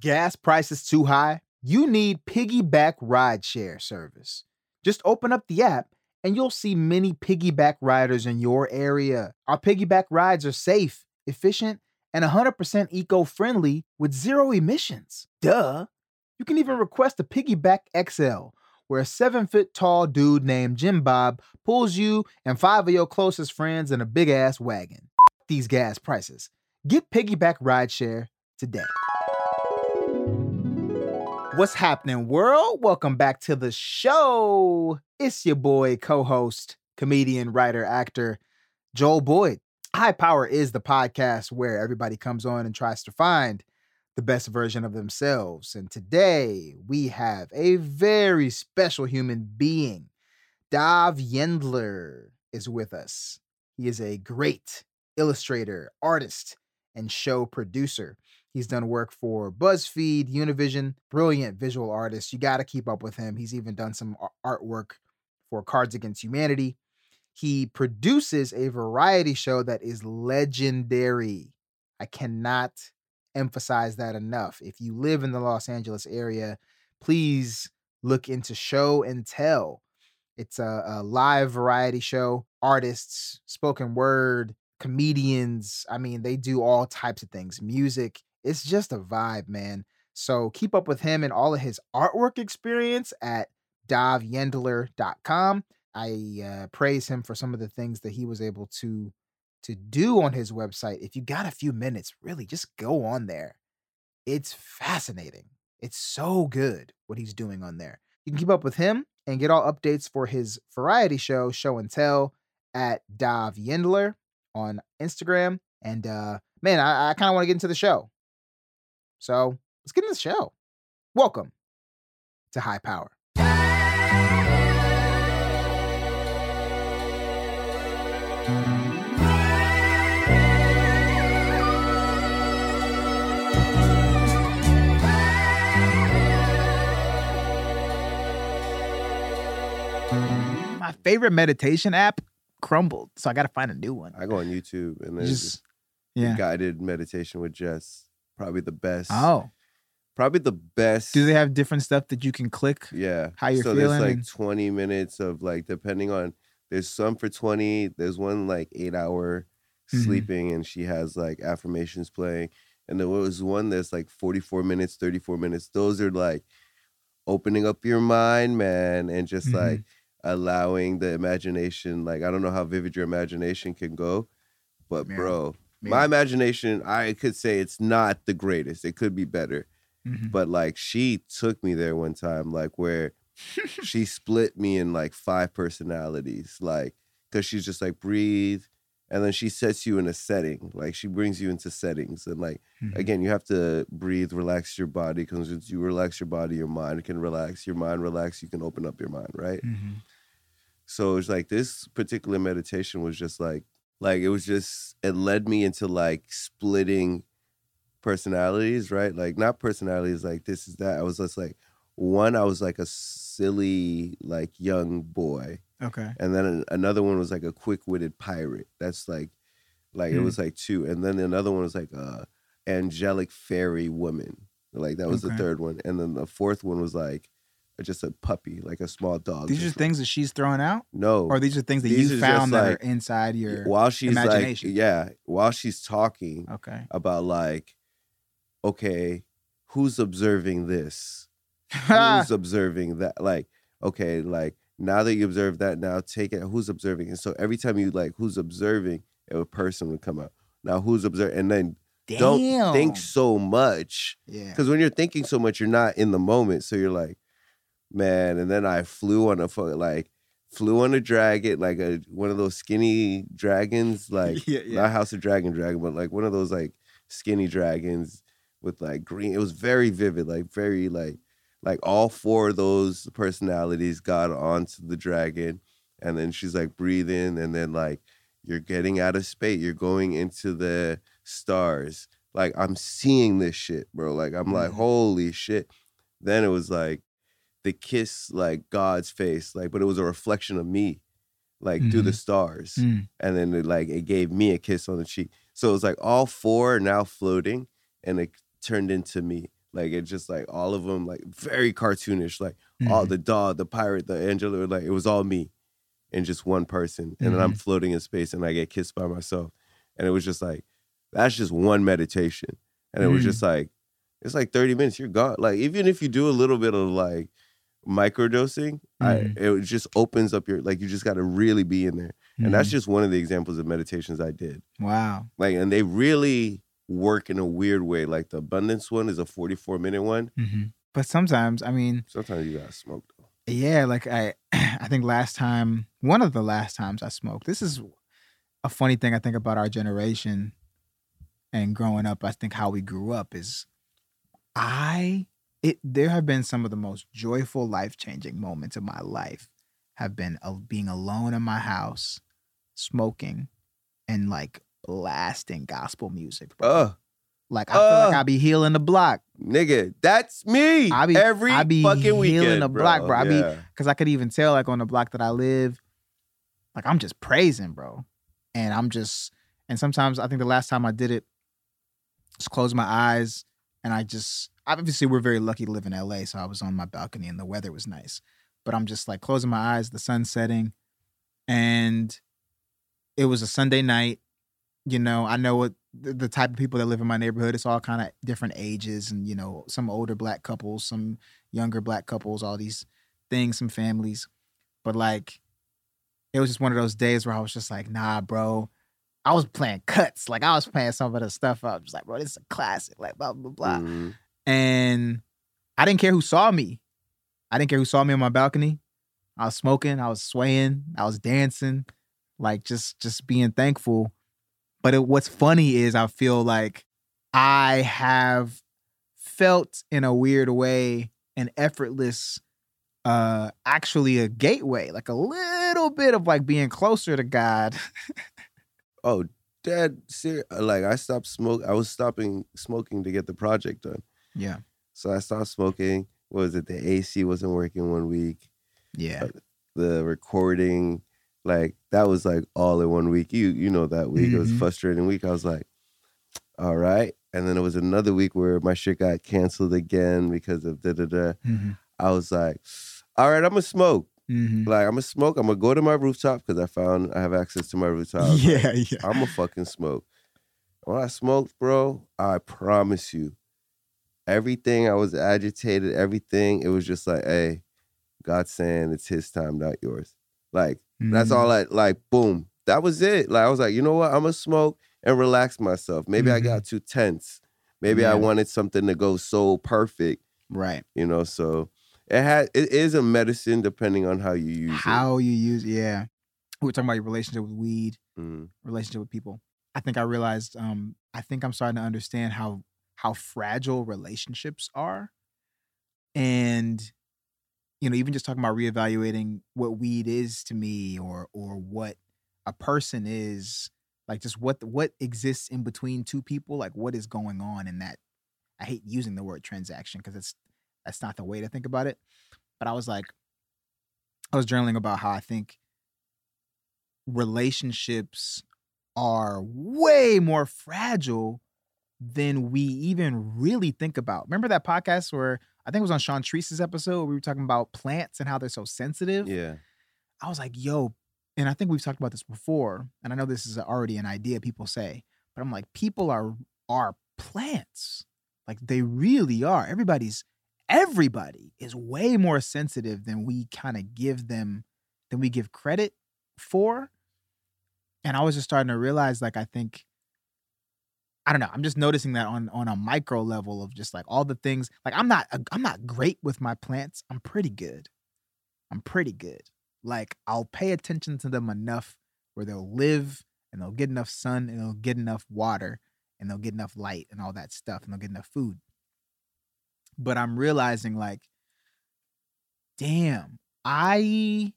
Gas prices too high? You need Piggyback Rideshare service. Just open up the app and you'll see many piggyback riders in your area. Our piggyback rides are safe, efficient, and 100% eco friendly with zero emissions. Duh. You can even request a Piggyback XL, where a seven foot tall dude named Jim Bob pulls you and five of your closest friends in a big ass wagon. These gas prices. Get Piggyback Rideshare today. What's happening, world? Welcome back to the show. It's your boy, co host, comedian, writer, actor, Joel Boyd. High Power is the podcast where everybody comes on and tries to find the best version of themselves. And today we have a very special human being. Dav Yendler is with us. He is a great illustrator, artist, and show producer. He's done work for BuzzFeed, Univision, brilliant visual artist. You got to keep up with him. He's even done some artwork for Cards Against Humanity. He produces a variety show that is legendary. I cannot emphasize that enough. If you live in the Los Angeles area, please look into Show and Tell. It's a, a live variety show, artists, spoken word, comedians. I mean, they do all types of things, music. It's just a vibe, man. So keep up with him and all of his artwork experience at davyendler.com. I uh, praise him for some of the things that he was able to to do on his website. If you got a few minutes, really just go on there. It's fascinating. It's so good what he's doing on there. You can keep up with him and get all updates for his variety show, Show and Tell, at Dav Yendler on Instagram. And uh man, I, I kind of want to get into the show. So let's get into the show. Welcome to High Power. My favorite meditation app crumbled, so I got to find a new one. I go on YouTube and there's Just yeah. guided meditation with Jess. Probably the best. Oh, Probably the best. do they have different stuff that you can click? Yeah. how you're so feeling there's like 20 minutes of like depending on there's some for 20, there's one like 8 hour Mhm. sleeping and she has like affirmations playing and there was one that's like 44 minutes, 34 minutes. Those are like opening up your mind, man, and just Mhm. like allowing the imagination like I don't know how vivid your imagination can go, but Yeah. bro, Yeah. my imagination, I could say it's not the greatest. It could be better. Mhm. But like she took me there one time, like where she split me in like five personalities, like because she's just like breathe, and then she sets you in a setting, like she brings you into settings, and like Mhm. again, you have to breathe, relax your body, because once you relax your body, your mind can relax. Your mind relax, you can open up your mind, right? Mhm. So it's like this particular meditation was just like like it was just it led me into like splitting personalities, right? Like not personalities like this is that. I was just like one I was like a silly like young boy Okay. and then another one was like a quick-witted pirate. That's like like it Hmm. was like two and then another one was like a angelic fairy woman. Like that was Okay. the third one and then the fourth one was like just a puppy, like a small dog. These are things that she's throwing out, no, or these are things that These you found that like- are inside your. while she's imagination. like yeah while she's talking Okay. about like okay who's observing this who's observing that like okay like now that you observe that now take it who's observing and so every time you like who's observing a person would come out now who's observing and then don't think so much Yeah. because when you're thinking so much you're not in the moment so you're like man and then i flew on a like flew on a dragon like a one of those skinny dragons like yeah, yeah. not house of dragon dragon but like one of those like skinny dragons with like green it was very vivid like very like like all four of those personalities got onto the dragon and then she's like breathing and then like you're getting out of space you're going into the stars like i'm seeing this shit bro like i'm like Mhm. holy shit then it was like the kiss like god's face like but it was a reflection of me like through the stars Mm. and then it like it gave me a kiss on the cheek so it was like all four are now floating and it turned into me Like it's just like all of them like very cartoonish. Like all Mhm. the dog, the pirate, the angel, like it was all me and just one person. And then I'm Mm-hmm. floating in space and I get kissed by myself. And it was just like, that's just one meditation. And it was Mm. just like, it's like 30 minutes, you're gone. Like even if you do a little bit of like microdosing, I, Mhm. it just opens up your like you just gotta really be in there. And that's Mhm. just one of the examples of meditations I did. wow. Like, and they really work in a weird way. Like the abundance one is a 44 minute one. hmm But sometimes, I mean, Sometimes you gotta smoke though. Yeah, like I I think last time, one of the last times I smoked. This is a funny thing I think about our generation and growing up. I think how we grew up is I it there have been some of the most joyful life-changing moments of my life have been of being alone in my house, smoking and like blasting gospel music. bro. Uh, like I feel like uh. I be healing the block. nigga, that's me. I be- every I be fucking healing weekend, the block, bro. I be- Cause I could even tell, like on the block that I live, like I'm just praising, bro. And I'm just, and sometimes I think the last time I did it, just close my eyes and I just, obviously we're very lucky to live in LA, so I was on my balcony and the weather was nice. But I'm just like closing my eyes, the sun setting, and it was a Sunday night. You know, I know what the, the type of people that live in my neighborhood. It's all kind of different ages, and you know, some older black couples, some younger black couples, all these things, some families. But like, it was just one of those days where I was just like, nah, bro. I was playing cuts. Like I was playing some of the stuff. I was just like, bro, this is a classic. Like blah blah blah. Mhm. And I didn't care who saw me. I didn't care who saw me on my balcony. I was smoking. I was swaying. I was dancing. Like just just being thankful. But it, what's funny is I feel like I have felt in a weird way an effortless uh actually a gateway like a little bit of like being closer to god Oh, dad, ser- like I stopped smoke. I was stopping smoking to get the project done. yeah So I stopped smoking. What was it? The AC wasn't working one week. yeah The recording, like that was like all in one week. You you know that week. It was Mhm. frustrating week. I was like, all right. And then it was another week where my shit got canceled again because of da da da. hmm I was like, all right, I'm gonna smoke. Hmm Like I'm gonna smoke. I'm gonna go to my rooftop because I found I have access to my rooftop. I was like, yeah yeah I'm a fucking smoke. When I smoked, bro, I promise you, everything I was agitated, everything, it was just like, hey, God's saying it's his time, not yours. Like, that's Mm-hmm. all I like, boom. That was it. Like I was like, you know what? I'm gonna smoke and relax myself. Maybe I Mhm. got too tense. Maybe I wanted something to go so perfect, right you know. So it had it is a medicine depending on how you use it. how you use yeah we were talking about your relationship with weed. Mm. relationship with people i think i realized um i think i'm starting to understand how how fragile relationships are and you know even just talking about reevaluating what weed is to me or or what a person is like just what what exists in between two people like what is going on in that i hate using the word transaction because it's that's not the way to think about it but i was like i was journaling about how i think relationships are way more fragile than we even really think about. Remember that podcast where I think it was on Sean Treese's episode where we were talking about plants and how they're so sensitive? Yeah. I was like, yo, and I think we've talked about this before, and I know this is already an idea people say, but I'm like, people are are plants. Like they really are. Everybody's everybody is way more sensitive than we kind of give them than we give credit for. And I was just starting to realize, like, I think I don't know. I'm just noticing that on on a micro level of just like all the things. Like I'm not I'm not great with my plants. I'm pretty good. I'm pretty good. Like I'll pay attention to them enough where they'll live and they'll get enough sun and they'll get enough water and they'll get enough light and all that stuff and they'll get enough food. But I'm realizing like damn, I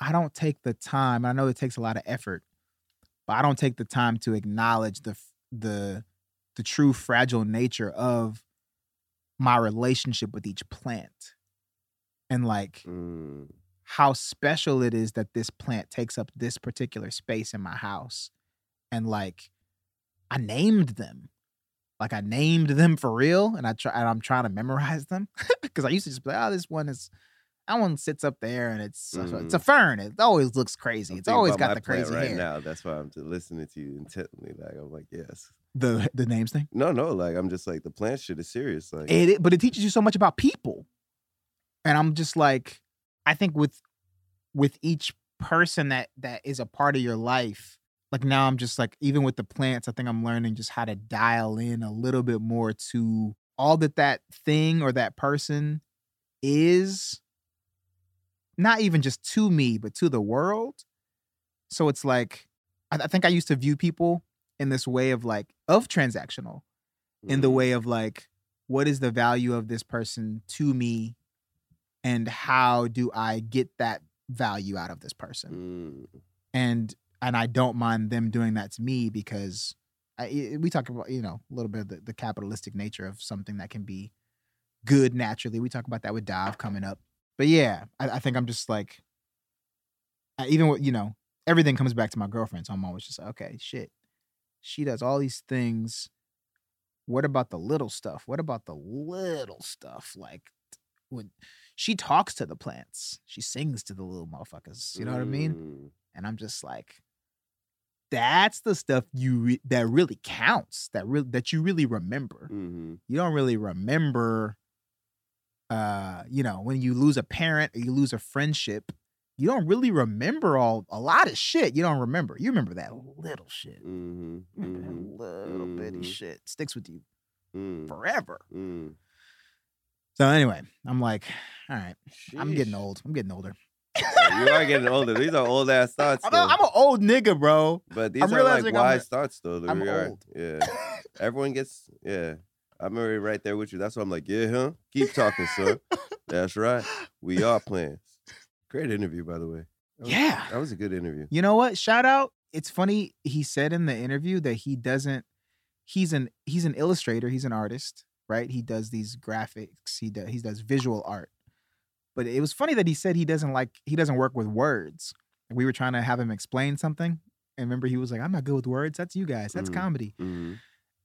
I don't take the time. I know it takes a lot of effort, but I don't take the time to acknowledge the the the true fragile nature of my relationship with each plant. And like Mm. how special it is that this plant takes up this particular space in my house. And like I named them. Like I named them for real, and I try and I'm trying to memorize them because I used to just be like, oh, this one is that one sits up there and it's mm. it's a fern. It always looks crazy. I'm it's always got the crazy right hair. now. That's why I'm listening to you intently. Like I'm like, yes. The the names thing? No, no. Like I'm just like the plant shit is serious. Like it, it but it teaches you so much about people, and I'm just like, I think with with each person that that is a part of your life like now i'm just like even with the plants i think i'm learning just how to dial in a little bit more to all that that thing or that person is not even just to me but to the world so it's like i, I think i used to view people in this way of like of transactional in the mm-hmm. way of like what is the value of this person to me and how do i get that value out of this person. Mm. And and I don't mind them doing that to me because I, we talk about you know a little bit of the, the, capitalistic nature of something that can be good naturally. We talk about that with Dav coming up, but yeah, I, I think I'm just like I, even with you know everything comes back to my girlfriend, so I'm always just like, okay, shit, she does all these things. What about the little stuff? What about the little stuff like when she talks to the plants. She sings to the little motherfuckers. You know mm. what I mean? Mm. And I'm just like, that's the stuff you re- that really counts. That really that you really remember. Mm-hmm. You don't really remember. Uh, you know, when you lose a parent or you lose a friendship, you don't really remember all a lot of shit. You don't remember. You remember that little shit. Mm-hmm. Mm-hmm. That little bitty mm-hmm. shit sticks with you mm. forever. Mm. So anyway, I'm like, all right, Sheesh. I'm getting old. I'm getting older. You are getting older. These are old ass thoughts. I'm, a, I'm, an old nigga, bro. But these I'm are like wise thoughts, though. I'm are, old. Yeah. Everyone gets, yeah. I'm already right there with you. That's why I'm like, yeah, huh? Keep talking, sir. That's right. We are plans. Great interview, by the way. That was, yeah. That was a good interview. You know what? Shout out. It's funny. He said in the interview that he doesn't, he's an, he's an illustrator. He's an artist right? He does these graphics. He does he does visual art. But it was funny that he said he doesn't like he doesn't work with words. We were trying to have him explain something, and remember he was like, "I'm not good with words. That's you guys. That's mm-hmm. comedy." Mm-hmm.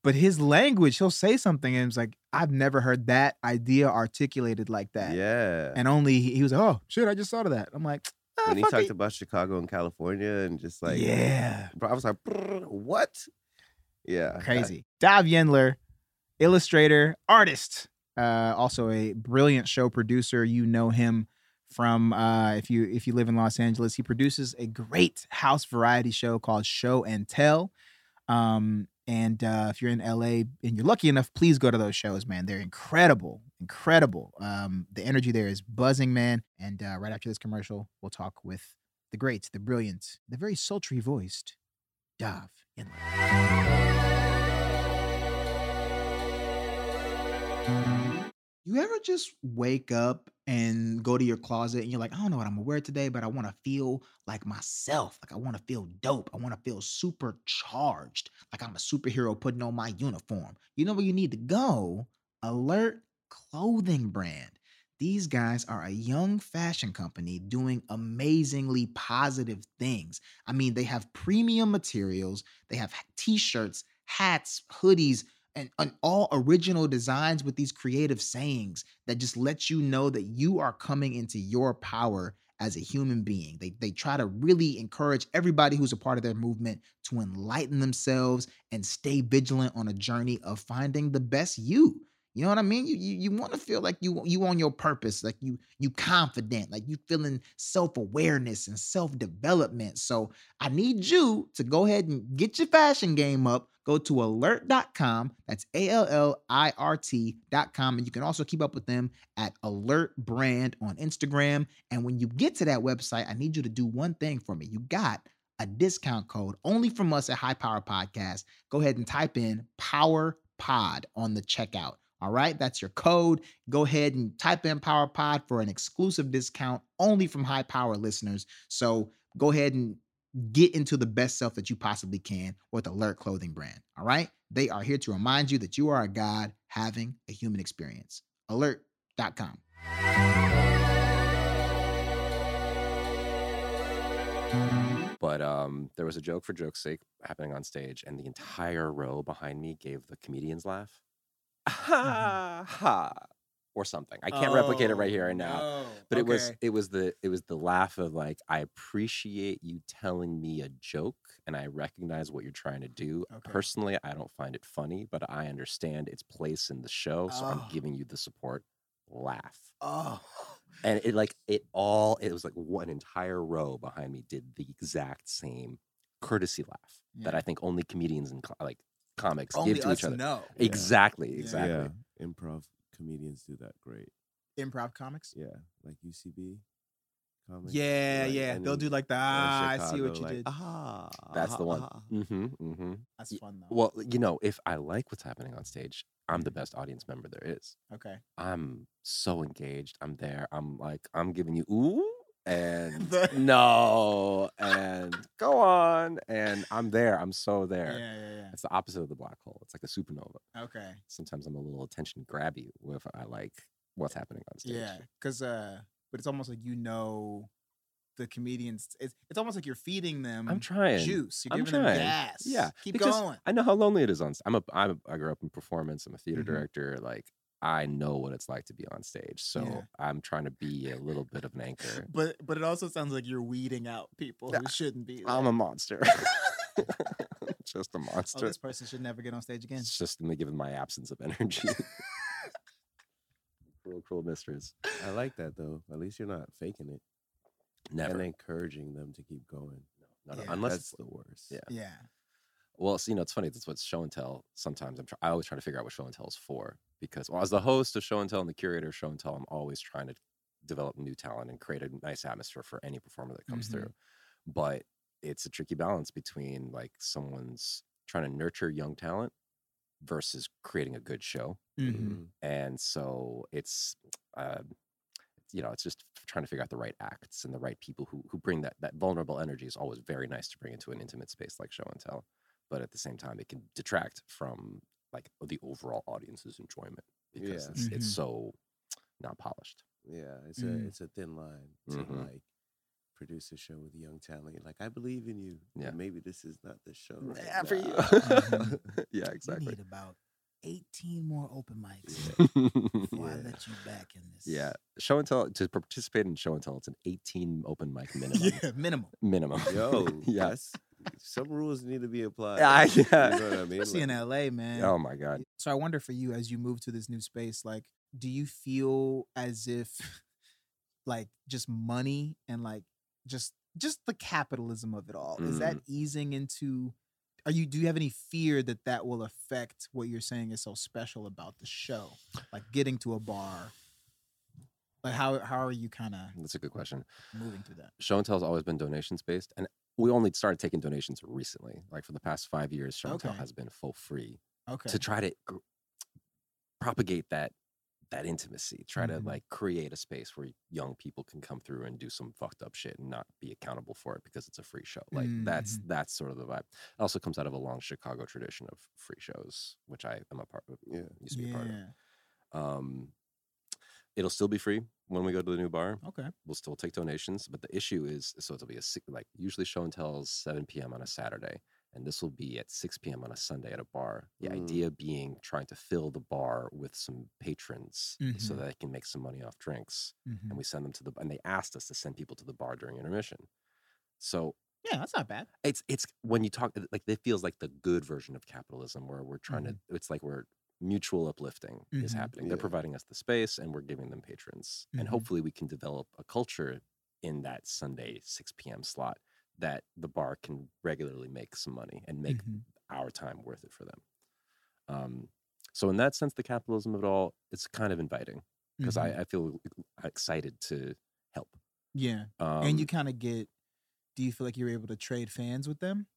But his language, he'll say something, and it's like, "I've never heard that idea articulated like that." Yeah. And only he, he was like, "Oh shit, I just thought of that." I'm like, oh, when he talked it. about Chicago and California, and just like, yeah, I was like, what? Yeah, crazy. Dav Yendler illustrator, artist, uh, also a brilliant show producer. You know him from uh, if you if you live in Los Angeles. He produces a great house variety show called Show and Tell. Um, and uh, if you're in LA and you're lucky enough, please go to those shows, man. They're incredible, incredible. Um, the energy there is buzzing, man. And uh, right after this commercial, we'll talk with the great, the brilliant, the very sultry voiced Dav Yendler. You ever just wake up and go to your closet and you're like, I don't know what I'm gonna wear today, but I wanna feel like myself. Like I wanna feel dope. I wanna feel supercharged. Like I'm a superhero putting on my uniform. You know where you need to go? Allirt Clothing Brand. These guys are a young fashion company doing amazingly positive things. I mean, they have premium materials, they have t shirts, hats, hoodies and, and all original designs with these creative sayings that just let you know that you are coming into your power as a human being. They they try to really encourage everybody who's a part of their movement to enlighten themselves and stay vigilant on a journey of finding the best you. You know what I mean? You you, you want to feel like you you on your purpose, like you you confident, like you feeling self-awareness and self-development. So I need you to go ahead and get your fashion game up go to allirt.com. That's A L L I R T.com. And you can also keep up with them at Allirt Brand on Instagram. And when you get to that website, I need you to do one thing for me. You got a discount code only from us at High Power Podcast. Go ahead and type in Power Pod on the checkout. All right, that's your code. Go ahead and type in Power Pod for an exclusive discount only from high power listeners. So go ahead and get into the best self that you possibly can with Allirt Clothing Brand. All right. They are here to remind you that you are a God having a human experience. Allirt.com. But um, there was a joke for joke's sake happening on stage, and the entire row behind me gave the comedian's laugh. Ha ha, or something. I can't replicate it right here and now. Oh, But it was it was the it was the laugh of like I appreciate you telling me a joke and I recognize what you're trying to do. Okay. Personally, I don't find it funny, but I understand its place in the show, so I'm Oh. giving you the support. Laugh. Oh. And it like it all it was like one entire row behind me did the exact same courtesy laugh that I think only comedians and like comics Only give to each other. know. Yeah. Exactly, Yeah. exactly. Yeah, improv comedians do that great. Improv comics. Yeah, like UCB. Comics, Yeah, like, yeah. and They'll do like the or ah, I see what you like, did. Ah, That's the ah, one. ah. Mm-hmm. Mm-hmm. That's fun though. Well, you know, if I like what's happening on stage, I'm the Mhm. best audience member there is. okay. I'm so engaged. I'm there. I'm like, I'm giving you ooh and The- no and go on. And I'm there. I'm so there Yeah, there. yeah, It's the opposite of the black hole. It's like a supernova. Okay. Sometimes I'm a little attention grabby if I like what's happening on stage. Yeah, because uh, but it's almost like you know, the comedians. It's it's almost like you're feeding them. I'm trying. juice. You're I'm giving them trying. gas. Yeah, keep because going. I know how lonely it is on. I'm a. I'm a I grew up in performance. I'm a theater Mhm. director. Like I know what it's like to be on stage. So Yeah. I'm trying to be a little bit of an anchor. But but it also sounds like you're weeding out people who shouldn't be. I'm a monster. just a oh, monster. this person should never get on stage again. It's just me given my absence of energy. cruel, cruel mistress. I like that though. At least you're not faking it Never. and encouraging them to keep going. no, no, Yeah. Unless That's it's the worst. yeah. Yeah. Well, see, you know, it's funny. That's what show and tell. Sometimes I'm. Try- I always try to figure out what show and tell is for because, well, as the host of show and tell and the curator of show and tell, I'm always trying to develop new talent and create a nice atmosphere for any performer that comes Mhm. through. But it's a tricky balance between like someone's trying to nurture young talent versus creating a good show, Mm-hmm. Mhm. and so it's. Uh, you know, it's just trying to figure out the right acts and the right people who who bring that that vulnerable energy is always very nice to bring into an intimate space like show and tell but at the same time it can detract from like the overall audience's enjoyment because Yeah. it's, it's Mhm. so not polished Yeah, it's Mm. a it's a thin line to Mhm. like produce a show with young talent. You're like, I believe in you. Yeah. maybe this is not the show. right yeah for you now." Mhm. yeah We exactly need about 18 more open mics before I Yeah. let you back in this. yeah show and tell to participate in show and tell it's an 18 open mic minimum yeah, minimum. minimum Yo, yeah that's some rules need to be applied. yeah, You yeah. know what I mean? Especially in LA, man. oh my god So I wonder for you as you move to this new space, like, do you feel as if like just money and like just just the capitalism of it all is that mm-hmm. easing into are you do you have any fear that that will affect what you're saying is so special about the show like getting to a bar like how how are you kind of that's a good question moving through that show and tell has always been donations based and we only started taking donations recently like for the past five years show and tell Okay. has been full free okay to try to gr- propagate that that intimacy try Mhm. to like create a space where young people can come through and do some fucked up shit and not be accountable for it because it's a free show like that's Mhm. that's sort of the vibe it also comes out of a long chicago tradition of free shows which i am a part of Yeah. used to be a part of um it'll still be free when we go to the new bar okay we'll still take donations but the issue is so it'll be a like usually show and tells 7 p.m on a saturday and this will be at 6 p.m on a sunday at a bar the Mm. idea being trying to fill the bar with some patrons so Mhm. that they can make some money off drinks Mhm. and we send them to the and they asked us to send people to the bar during intermission so yeah that's not bad it's it's when you talk like it feels like the good version of capitalism where we're trying Mm-hmm. to it's like we're mutual uplifting is Mhm. happening they're providing us the space and we're giving them patrons and Mhm. hopefully we can develop a culture in that sunday 6 p.m slot that the bar can regularly make some money and make Mhm. our time worth it for them um so in that sense the capitalism of it all it's kind of inviting because. I, I feel excited to help yeah um, and you kind of get do you feel like you're able to trade fans with them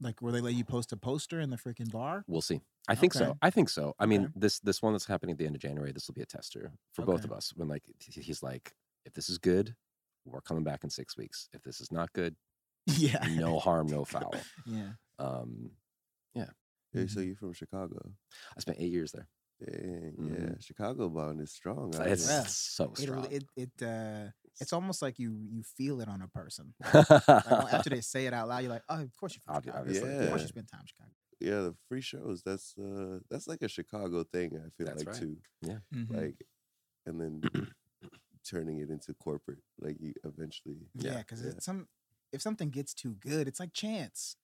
like where they let you post a poster in the freaking bar We'll see. I think Okay. so. I think so. I mean, Okay. this this one that's happening at the end of January, this will be a tester for both of us. When like he's like, if this is good, we're coming back in six weeks. If this is not good, yeah no harm, no foul. yeah Um, Hey, so Mhm. you're from Chicago? I spent eight years there. Dang, yeah, Mhm. Chicago bound is strong. out It's. Yeah. so strong. it it uh it's almost like you you feel it on a person. Like, after they say it out loud, you're like, oh, of course you're from Chicago. obviously, Of course you spend time in Chicago. Yeah, the free shows. That's uh, that's like a Chicago thing. I feel That's like right. too. Mhm. Like, and then turning it into corporate. Like you eventually. yeah, yeah, because yeah. some if something gets too good, it's like Chance.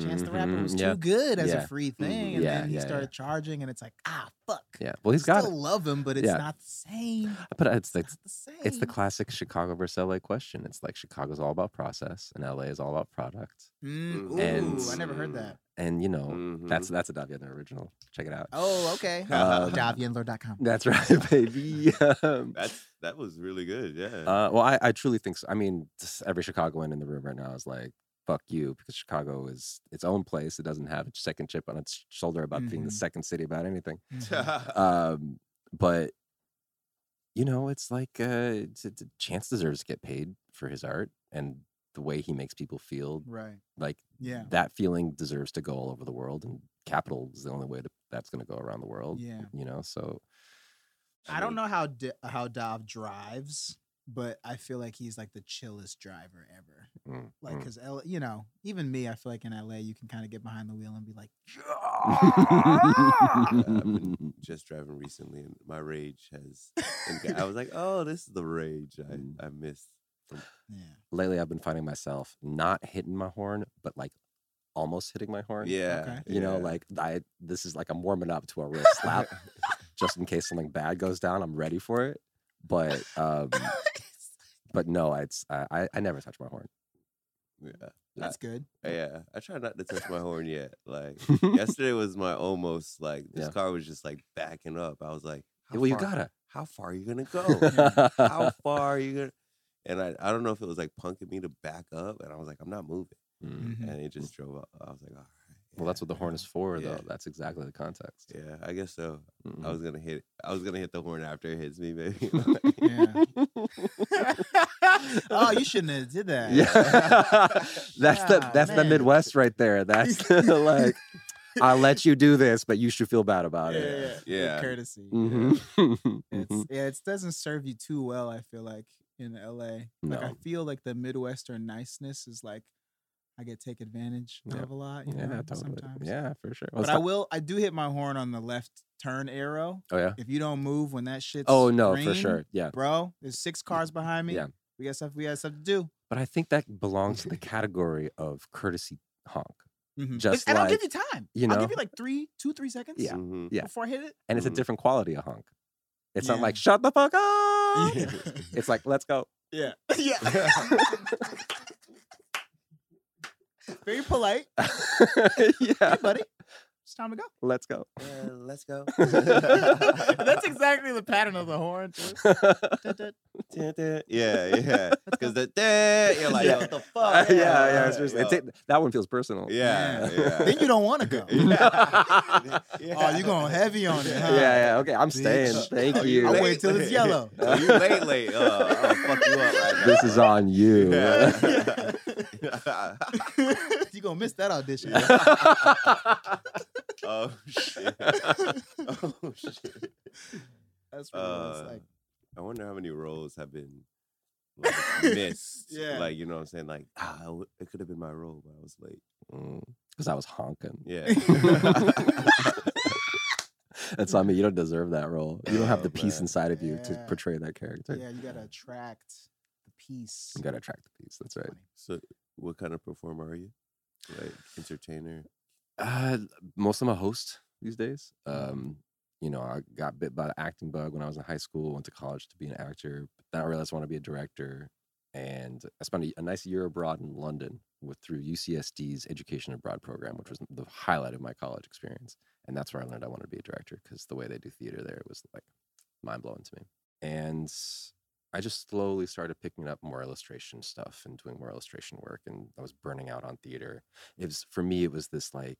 Chance the rapper Mhm, was yeah. too good as Yeah. a free thing, Mhm. and Yeah, then he yeah, yeah. started charging, and it's like, ah, fuck. Yeah. Well, he's got Still it. love him, but it's Yeah. not the same. But it's It's like the same. it's the classic Chicago versus LA question. It's like Chicago's all about process and LA is all about product. Mm, ooh, And- I never heard that. And you know, Mhm. that's that's a Dav Yendler original. Check it out. Oh, okay. Um, davyendler.com. That's right, baby. Um, that's that was really good. Yeah. Uh, well, I, I truly think so. I mean, every Chicagoan in the room right now is like, fuck you, because Chicago is its own place. It doesn't have a second chip on its shoulder about being the Mhm. second city about anything. Mhm. Um, but, you know, it's like uh, it's, it's, Chance deserves to get paid for his art and the way he makes people feel. right. Like, Yeah. that feeling deserves to go all over the world. And capital is the only way to, that's going to go around the world. Yeah. You know, so. I don't know how D- how Dav drives, but I feel like he's like the chillest driver ever. mm, Like, mm. cause L- you know, even me, I feel like in LA, you can kind of get behind the wheel and be like, I've been just driving recently, and my rage has. I was like, "Oh, this is the rage I, Mm. I missed." Yeah, lately I've been finding myself not hitting my horn, but like almost hitting my horn. Yeah, Okay. You know, like I this is like I'm warming up to a real slap just in case something bad goes down. I'm ready for it. But um but no, it's I I, I never touch my horn. yeah, that's good. yeah. I try not to touch my horn yet. Like yesterday was my almost like this Yeah. car was just like backing up. I was like, how well, you gotta. How far are you gonna go? how far are you gonna? And I, I don't know if it was like punking me to back up, and I was like, I'm not moving, Mm. Mhm. and it just drove up. I was like, all right. Well, that's what the horn is for, Yeah. though. That's exactly the context. Yeah, I guess so. I Mhm. was gonna hit. I was gonna hit the horn after it hits me, maybe. Oh, you shouldn't have did that. Yeah, that's the Ah, that's the. Midwest right there. That's the, like I'll let you do this, but you should feel bad about yeah, it. yeah, Yeah. Courtesy. Mhm. It's Mhm. yeah, it doesn't serve you too well. I feel like in LA, like I feel like the Midwestern niceness is like I get take advantage Yeah. of a lot. You yeah, know, totally. sometimes. Yeah, for sure. Well, but I will. I do hit my horn on the left turn arrow. oh yeah. If you don't move when that shit's Oh no, for sure. Yeah. bro. There's six cars behind me. Yeah. we got stuff. We got stuff to do. But I think that belongs to the category of courtesy honk. Mhm. Just and I'll give you time. you know, I'll give you like three, two, three seconds. Yeah. Mhm. Yeah. before I hit it. And it's Mhm. a different quality of honk. It's not like shut the fuck up. Yeah. It's like let's go. Yeah. yeah. Very polite. yeah. Hey, buddy. It's time to go. Let's go. Yeah, let's go. That's exactly the pattern of the horn. too. Dut, dut. yeah, yeah. Because the da, you're like, Yeah. what the fuck? yeah, yeah, seriously. yo. It's it- that one feels personal. Yeah, yeah. Then you don't want to go. yeah. Oh, you going heavy on it, huh? Yeah, yeah. Okay, I'm staying. Bitch. Thank Oh, you you. I'll late. wait till it's yellow. Oh, you late, late. Uh, I'll fuck you up right. This is on you. Yeah. you gonna miss that audition. Oh shit. Oh shit. That's really what it's Uh, like. I wonder how many roles have been like, missed. Yeah. Like, you know what I'm saying? Like, ah, it w- it could have been my role, but I was late. Because I was honking. Yeah. That's on I me. Mean, you don't deserve that role. You don't have Oh, the peace inside of you to portray that character. Yeah, you gotta attract the peace. You gotta attract the peace. That's right. So, what kind of performer are you? Like, entertainer? Uh, most of a host these days. Mm-hmm. Um, you know, I got bit by the acting bug when I was in high school. Went to college to be an actor. But then I realized I want to be a director, and I spent a, a nice year abroad in London with through UCSD's Education Abroad program, which was the highlight of my college experience. And that's where I learned I wanted to be a director because the way they do theater there was like mind blowing to me. And I just slowly started picking up more illustration stuff and doing more illustration work, and I was burning out on theater. It was for me, it was this like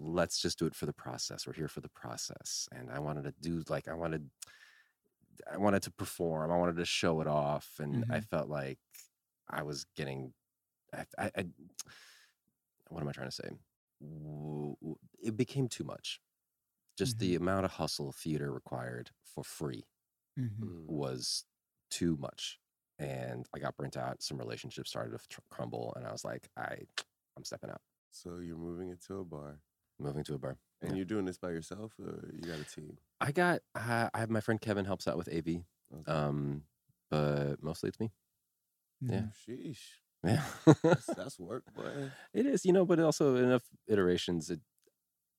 let's just do it for the process. We're here for the process. And I wanted to do like I wanted I wanted to perform. I wanted to show it off. And I felt like I was getting I, I, I what am I trying to say? W- w- It became too much. just the amount of hustle theater required for free Mhm. Mm. was too much and i got burnt out some relationships started to tr- crumble and i was like i i'm stepping out So you're moving it to a bar, moving to a bar and Yeah. you're doing this by yourself, or you got a team? i got i, I have my friend kevin helps out with av Okay. um but mostly it's me yeah. Mhm. Sheesh, yeah that's, that's work, boy. it is you know but also enough iterations it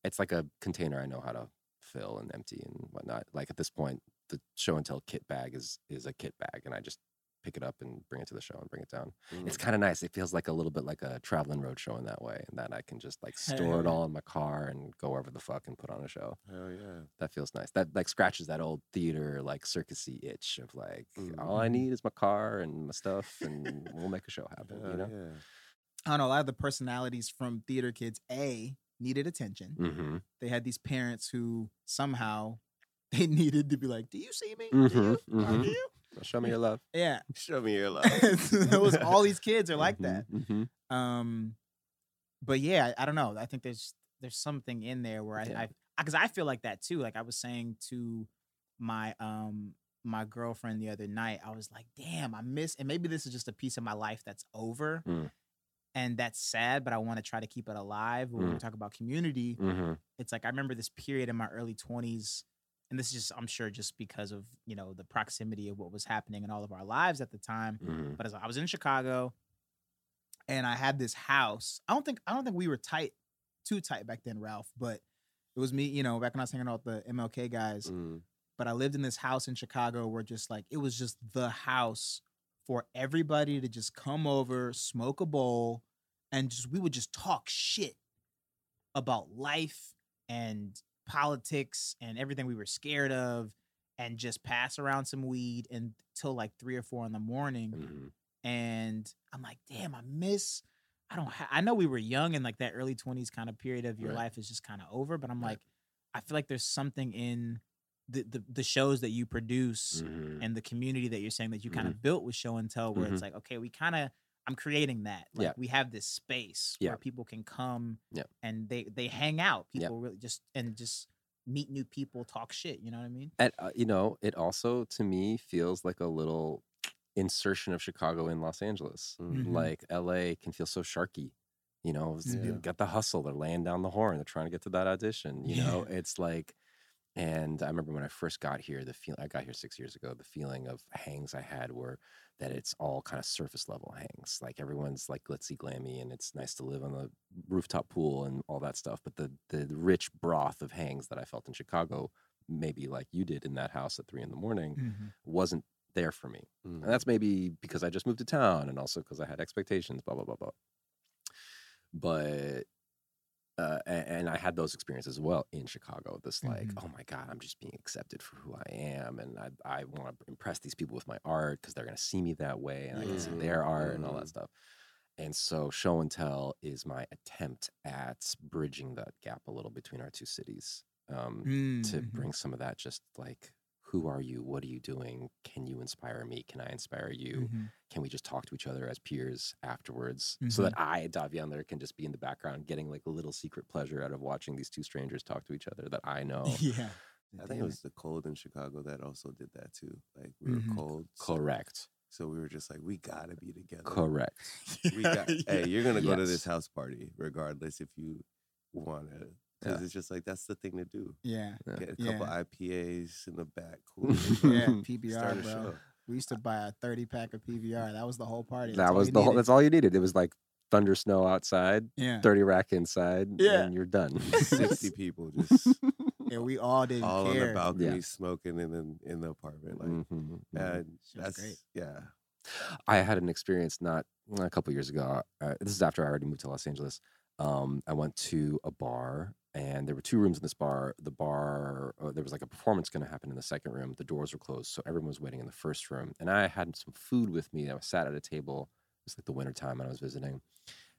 it's like a container i know how to fill and empty and whatnot like at this point the show and tell kit bag is is a kit bag and i just pick it up and bring it to the show and bring it down it's Mm. kind of nice. It feels like a little bit like a traveling road show in that way, and that I can just like store it all in my car and go wherever the fuck and put on a show. Hell yeah. That feels nice. That like scratches that old theater like circusy itch of like all I Mhm. need is my car and my stuff, and we'll make a show happen. Hell you know. yeah. I don't know. A lot of the personalities from theater kids, A, needed attention. Mm-hmm. They had these parents who somehow they needed to be like, Do you see me? Mhm, Do you? Oh, mhm. do you? Show me your love. Yeah. Show me your love. it was all these kids are like that. hmm Um, but yeah, I, I don't know. I think there's there's something in there where I Yeah. I because I feel like that too. Like I was saying to my um my girlfriend the other night, I was like, damn, I miss and maybe this is just a piece of my life that's over. Mm. And that's sad, but I want to try to keep it alive. When we Mm. talk about community, hmm it's like I remember this period in my early 20s, and this is just I'm sure just because of you know the proximity of what was happening in all of our lives at the time. hmm But as I was in Chicago, and I had this house. I don't think I don't think we were tight, too tight back then, Ralph. But it was me, you know, back when I was hanging out with the MLK guys. Mm. But I lived in this house in Chicago where just like it was just the house for everybody to just come over, smoke a bowl, and just we would just talk shit about life and politics and everything we were scared of, and just pass around some weed until like three or four in the morning hmm and I'm like, damn, I miss. I don't. Ha- I know we were young and like that early 20s kind of period of your Right. life is just kind of over. But I'm Right. like, I feel like there's something in the the, the shows that you produce hmm and the community that you're saying that you kind of built with show and tell, where it's like, okay, we kind of. I'm creating that. Like Yeah. we have this space Yeah. where people can come Yeah. and they they hang out. People really just and just meet new people, talk shit. You know what I mean? And uh, you know, it also to me feels like a little insertion of Chicago in Los Angeles. Mhm. Mhm. Like LA can feel so sharky. You know, got the hustle. They're laying down the horn. They're trying to get to that audition. You know, it's like, and I remember when I first got here, the feel I got here six years ago. The feeling of hangs I had were that it's all kind of surface level hangs. Like everyone's like glitzy, glammy, and it's nice to live on the rooftop pool and all that stuff. But the the rich broth of hangs that I felt in Chicago, maybe like you did in that house at three in the morning, Mhm. wasn't there for me. Mm. And that's maybe because I just moved to town and also because I had expectations, blah, blah, blah, blah. But, uh, and, and I had those experiences as well in Chicago. This, like, Mhm. oh my God, I'm just being accepted for who I am. And I, I want to impress these people with my art because they're going to see me that way and I can see Mhm, their art and all that stuff. And so, show and tell is my attempt at bridging that gap a little between our two cities um, to Mhm. bring some of that just like who are you? What are you doing? Can you inspire me? Can i inspire you? Mhm. can we just talk to each other as peers afterwards? So that i Dav Yendler can just be in the background getting like a little secret pleasure out of watching these two strangers talk to each other that i know. Yeah. I think Damn it was the cold in Chicago that also did that too. Like we were cold, so, correct. so we were just like, we gotta be together. correct. We got. Hey, you're gonna go to this house party regardless if you want to, because Yeah. it's just like that's the thing to do. Yeah. Yeah. Get a couple Yeah. IPAs in the back, cool. Yeah. PBR, bro. show. We used to buy a 30 pack of PBR. That was the whole party. That's that was you the whole that's all you needed it was like thunder snow outside Yeah. 30 rack inside Yeah. and you're done Sixty people just Yeah, we all didn't all on the balcony Yeah. smoking in the in the apartment. Like, Mhm, mhm. and that's great. yeah. I had an experience not a couple years ago. Uh, this is after I already moved to Los Angeles. Um, I went to a bar, and there were two rooms in this bar. The bar, uh, there was like a performance going to happen in the second room. The doors were closed, so everyone was waiting in the first room. And I had some food with me. I was sat at a table. It was like the winter time, and I was visiting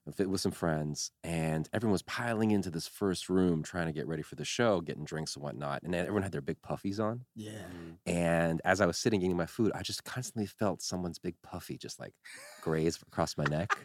with with some friends, and everyone was piling into this first room, trying to get ready for the show, getting drinks and whatnot. And everyone had their big puffies on. Yeah. Mm. And as I was sitting eating my food, I just constantly felt someone's big puffy just like graze across my neck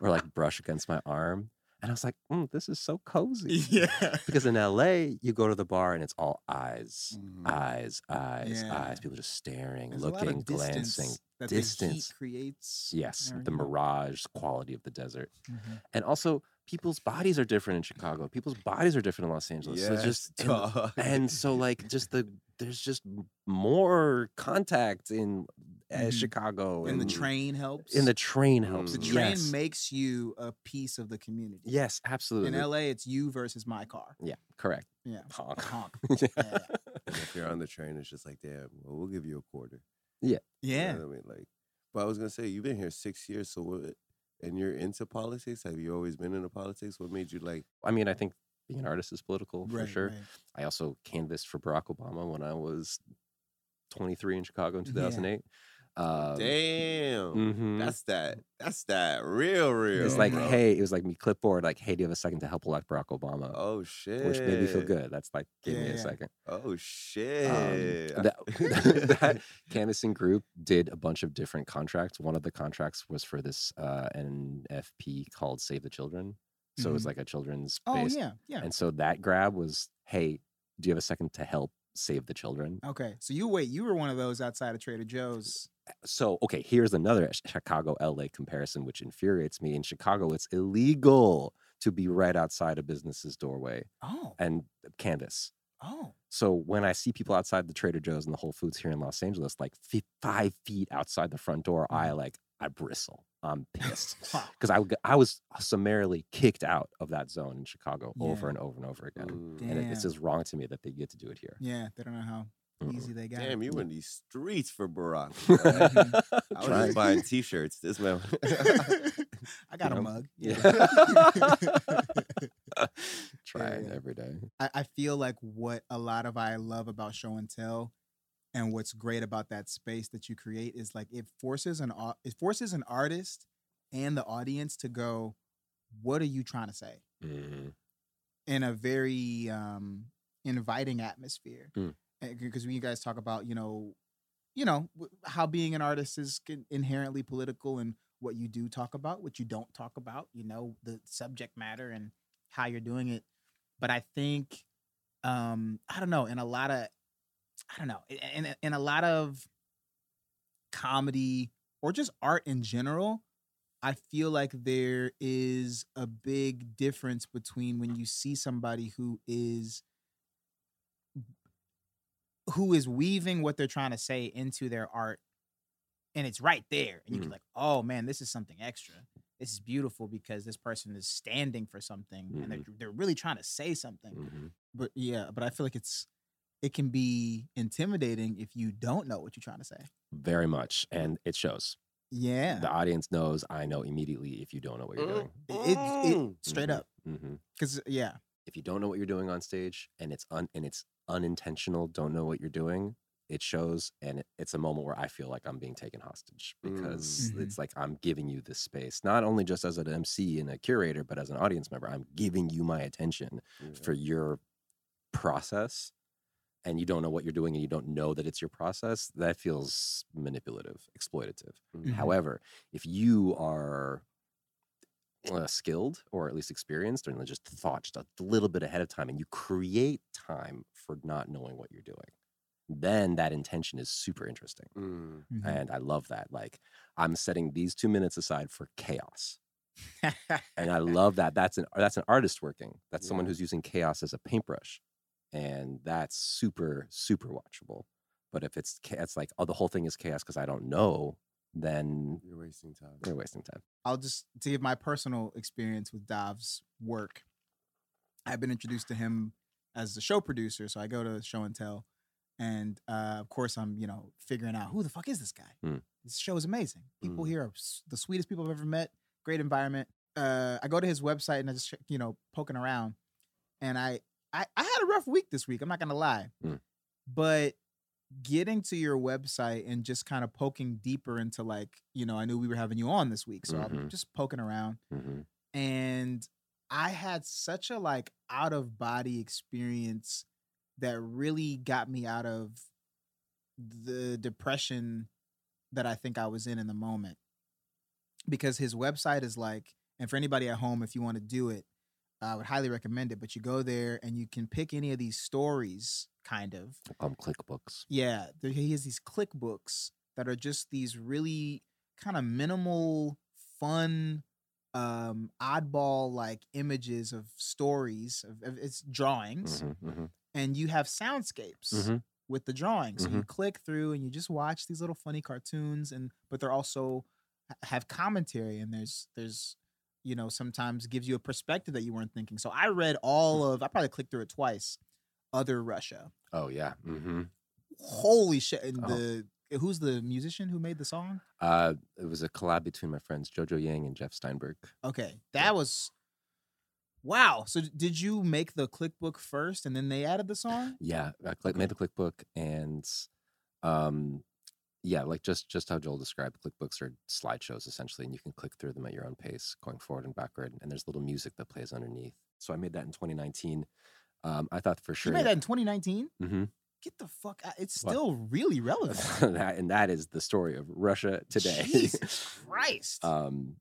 or like brush against my arm. And I was like, mm, this is so cozy. yeah. Because in LA, you go to the bar and it's all eyes, Mhm. eyes, eyes, Yeah. eyes. People just staring, There's looking, distance glancing. that the heat Distance. creates. Yes, the mirage quality of the desert. Mhm. And also, people's bodies are different in Chicago. People's bodies are different in Los Angeles. so just and, and so like just the there's just more contact in uh, Mhm. Chicago And the train helps. in the train helps. the Mm. train yes. makes you a piece of the community. yes, absolutely. In LA, it's you versus my car. yeah, correct. Yeah. Honk. Honk. yeah. Yeah. And if you're on the train, it's just like, damn, well, we'll give you a quarter. Yeah. You know I mean, like, but I was gonna say, you've been here six years, so what? And you're into politics. Have you always been into politics? What made you like? I mean, I think being an artist is political for Right, sure. right. I also canvassed for Barack Obama when I was 23 in Chicago in Yeah. 2008. Um, Damn, mhm. that's that. That's that real, real. It's like, bro. hey, it was like me clipboard, like, hey, do you have a second to help elect Barack Obama? oh shit, Which made me feel good. That's like, give me a second. Oh shit. Um, that, that canvassing group did a bunch of different contracts. One of the contracts was for this uh, NFP called Save the Children. So it was Mhm. like a children's Oh based. yeah, yeah. And so that grab was, hey, do you have a second to help save the children? Okay, so you wait. You were one of those outside of Trader Joe's. So, okay, here's another Chicago LA comparison, which infuriates me. In Chicago, it's illegal to be right outside a business's doorway Oh, and canvas. oh, So when I see people outside the Trader Joe's and the Whole Foods here in Los Angeles, like fi- five feet outside the front door, I like I bristle. I'm pissed because I, I was summarily kicked out of that zone in Chicago over and over and over again, Mm. and it, it's just wrong to me that they get to do it here. yeah. They don't know how. Easy they got. Damn, it. you in these streets for Barack. Mhm. I was Trying. just buying T-shirts. This man. I got a know? mug. Trying yeah. every day. I, I feel like what a lot of I love about show and tell and what's great about that space that you create is like it forces an au- it forces an artist and the audience to go, what are you trying to say? Mhm. in a very um inviting atmosphere. Mm. Because when you guys talk about, you know, you know, how being an artist is inherently political and what you do talk about, what you don't talk about, you know, the subject matter and how you're doing it. But I think um I don't know, in a lot of I don't know, in, in a lot of comedy or just art in general, I feel like there is a big difference between when you see somebody who is who is weaving what they're trying to say into their art and it's right there and you can Mhm. like oh man this is something extra this is beautiful because this person is standing for something and they're, they're really trying to say something Mhm. but yeah but i feel like it's it can be intimidating if you don't know what you're trying to say Very much, and it shows. yeah The audience knows. I know immediately if you don't know what you're doing. it, it Mm. straight up because yeah If you don't know what you're doing on stage and it's un and it's unintentional, don't know what you're doing, it shows, and it, it's a moment where I feel like I'm being taken hostage because Mm. it's like I'm giving you this space, not only just as an MC and a curator, but as an audience member. I'm giving you my attention Yeah. for your process and you don't know what you're doing and you don't know that it's your process, that feels manipulative, exploitative. Mhm. Mhm. However, if you are uh, skilled or at least experienced or just thought just a little bit ahead of time and you create time for not knowing what you're doing, then that intention is super interesting. Mm. Mhm. And I love that. Like, I'm setting these two minutes aside for chaos. and I love that. That's an that's an artist working. That's someone who's using chaos as a paintbrush, and that's super super watchable. But if it's it's like oh the whole thing is chaos because I don't know, then You're wasting time. You're wasting time. I'll just to give my personal experience with Dav's work. I've been introduced to him as the show producer, so I go to show and tell, and uh, of course I'm you know figuring out who the fuck is this guy. Mm. This show is amazing. People Mm. here are the sweetest people I've ever met. Great environment. Uh, I go to his website and I just you know poking around, and I I, I had a rough week this week. I'm not gonna lie, Mm. but getting to your website and just kind of poking deeper into like you know i knew we were having you on this week so i'm Mhm. just poking around hmm and i had such a like out of body experience that really got me out of the depression that i think i was in in the moment because his website is like and for anybody at home if you want to do it I would highly recommend it. But you go there and you can pick any of these stories, kind of. Um, click books. Yeah, there, he has these click books that are just these really kind of minimal, fun, um, oddball like images of stories. Of, of it's drawings, Mhm, mhm. and you have soundscapes Mhm. with the drawings. So you click through and you just watch these little funny cartoons, and but they're also have commentary, and there's there's you know sometimes gives you a perspective that you weren't thinking. So I read all of. I probably clicked through it twice. Other Russia. Oh yeah. hmm Holy shit! And Oh. the who's the musician who made the song? Uh, it was a collab between my friends Jojo Yang and Jeff Steinberg. Okay, that was wow. So did you make the clickbook first, and then they added the song? Yeah, I click, made the clickbook and um yeah, like just just how Joel described, clickbooks are slideshows essentially, and you can click through them at your own pace, going forward and backward, and there's little music that plays underneath. So I made that in 2019. Um, I thought for You sure made that in 2019. Mhm. Get the fuck out! It's still really relevant. that, and that is the story of Russia today. Jesus Christ! um,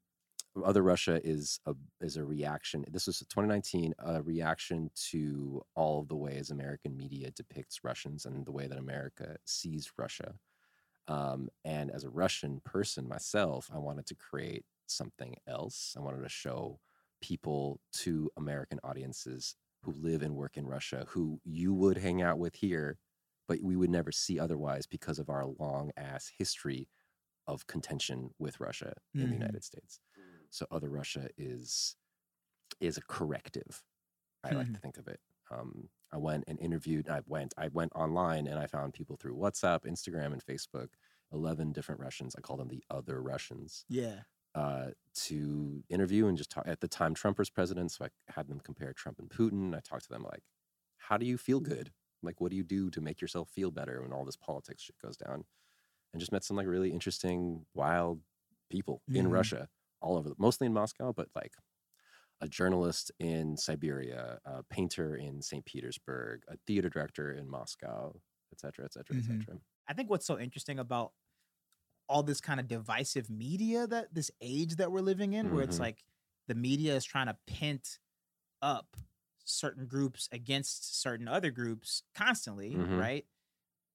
other Russia is a is a reaction. This was 2019, a reaction to all of the ways American media depicts Russians and the way that America sees Russia. Um, and as a Russian person myself, I wanted to create something else. I wanted to show people to American audiences who live and work in Russia, who you would hang out with here, but we would never see otherwise because of our long ass history of contention with Russia in Mhm. the United States. So other Russia is is a corrective. I like to think of it. Um, I went and interviewed. I went. I went online and I found people through WhatsApp, Instagram, and Facebook. Eleven different Russians. I call them the other Russians. yeah. Uh, to interview and just talk. At the time, Trump was president, so I had them compare Trump and Putin. I talked to them like, "How do you feel good? Like, what do you do to make yourself feel better when all this politics shit goes down?" And just met some like really interesting, wild people in Mhm. Russia, all over, mostly in Moscow, but like a journalist in Siberia, a painter in St. Petersburg, a theater director in Moscow, et cetera, et cetera, et Mhm. cetera. I think what's so interesting about all this kind of divisive media that this age that we're living in, where it's Mhm. like the media is trying to pent up certain groups against certain other groups constantly, Mhm. right?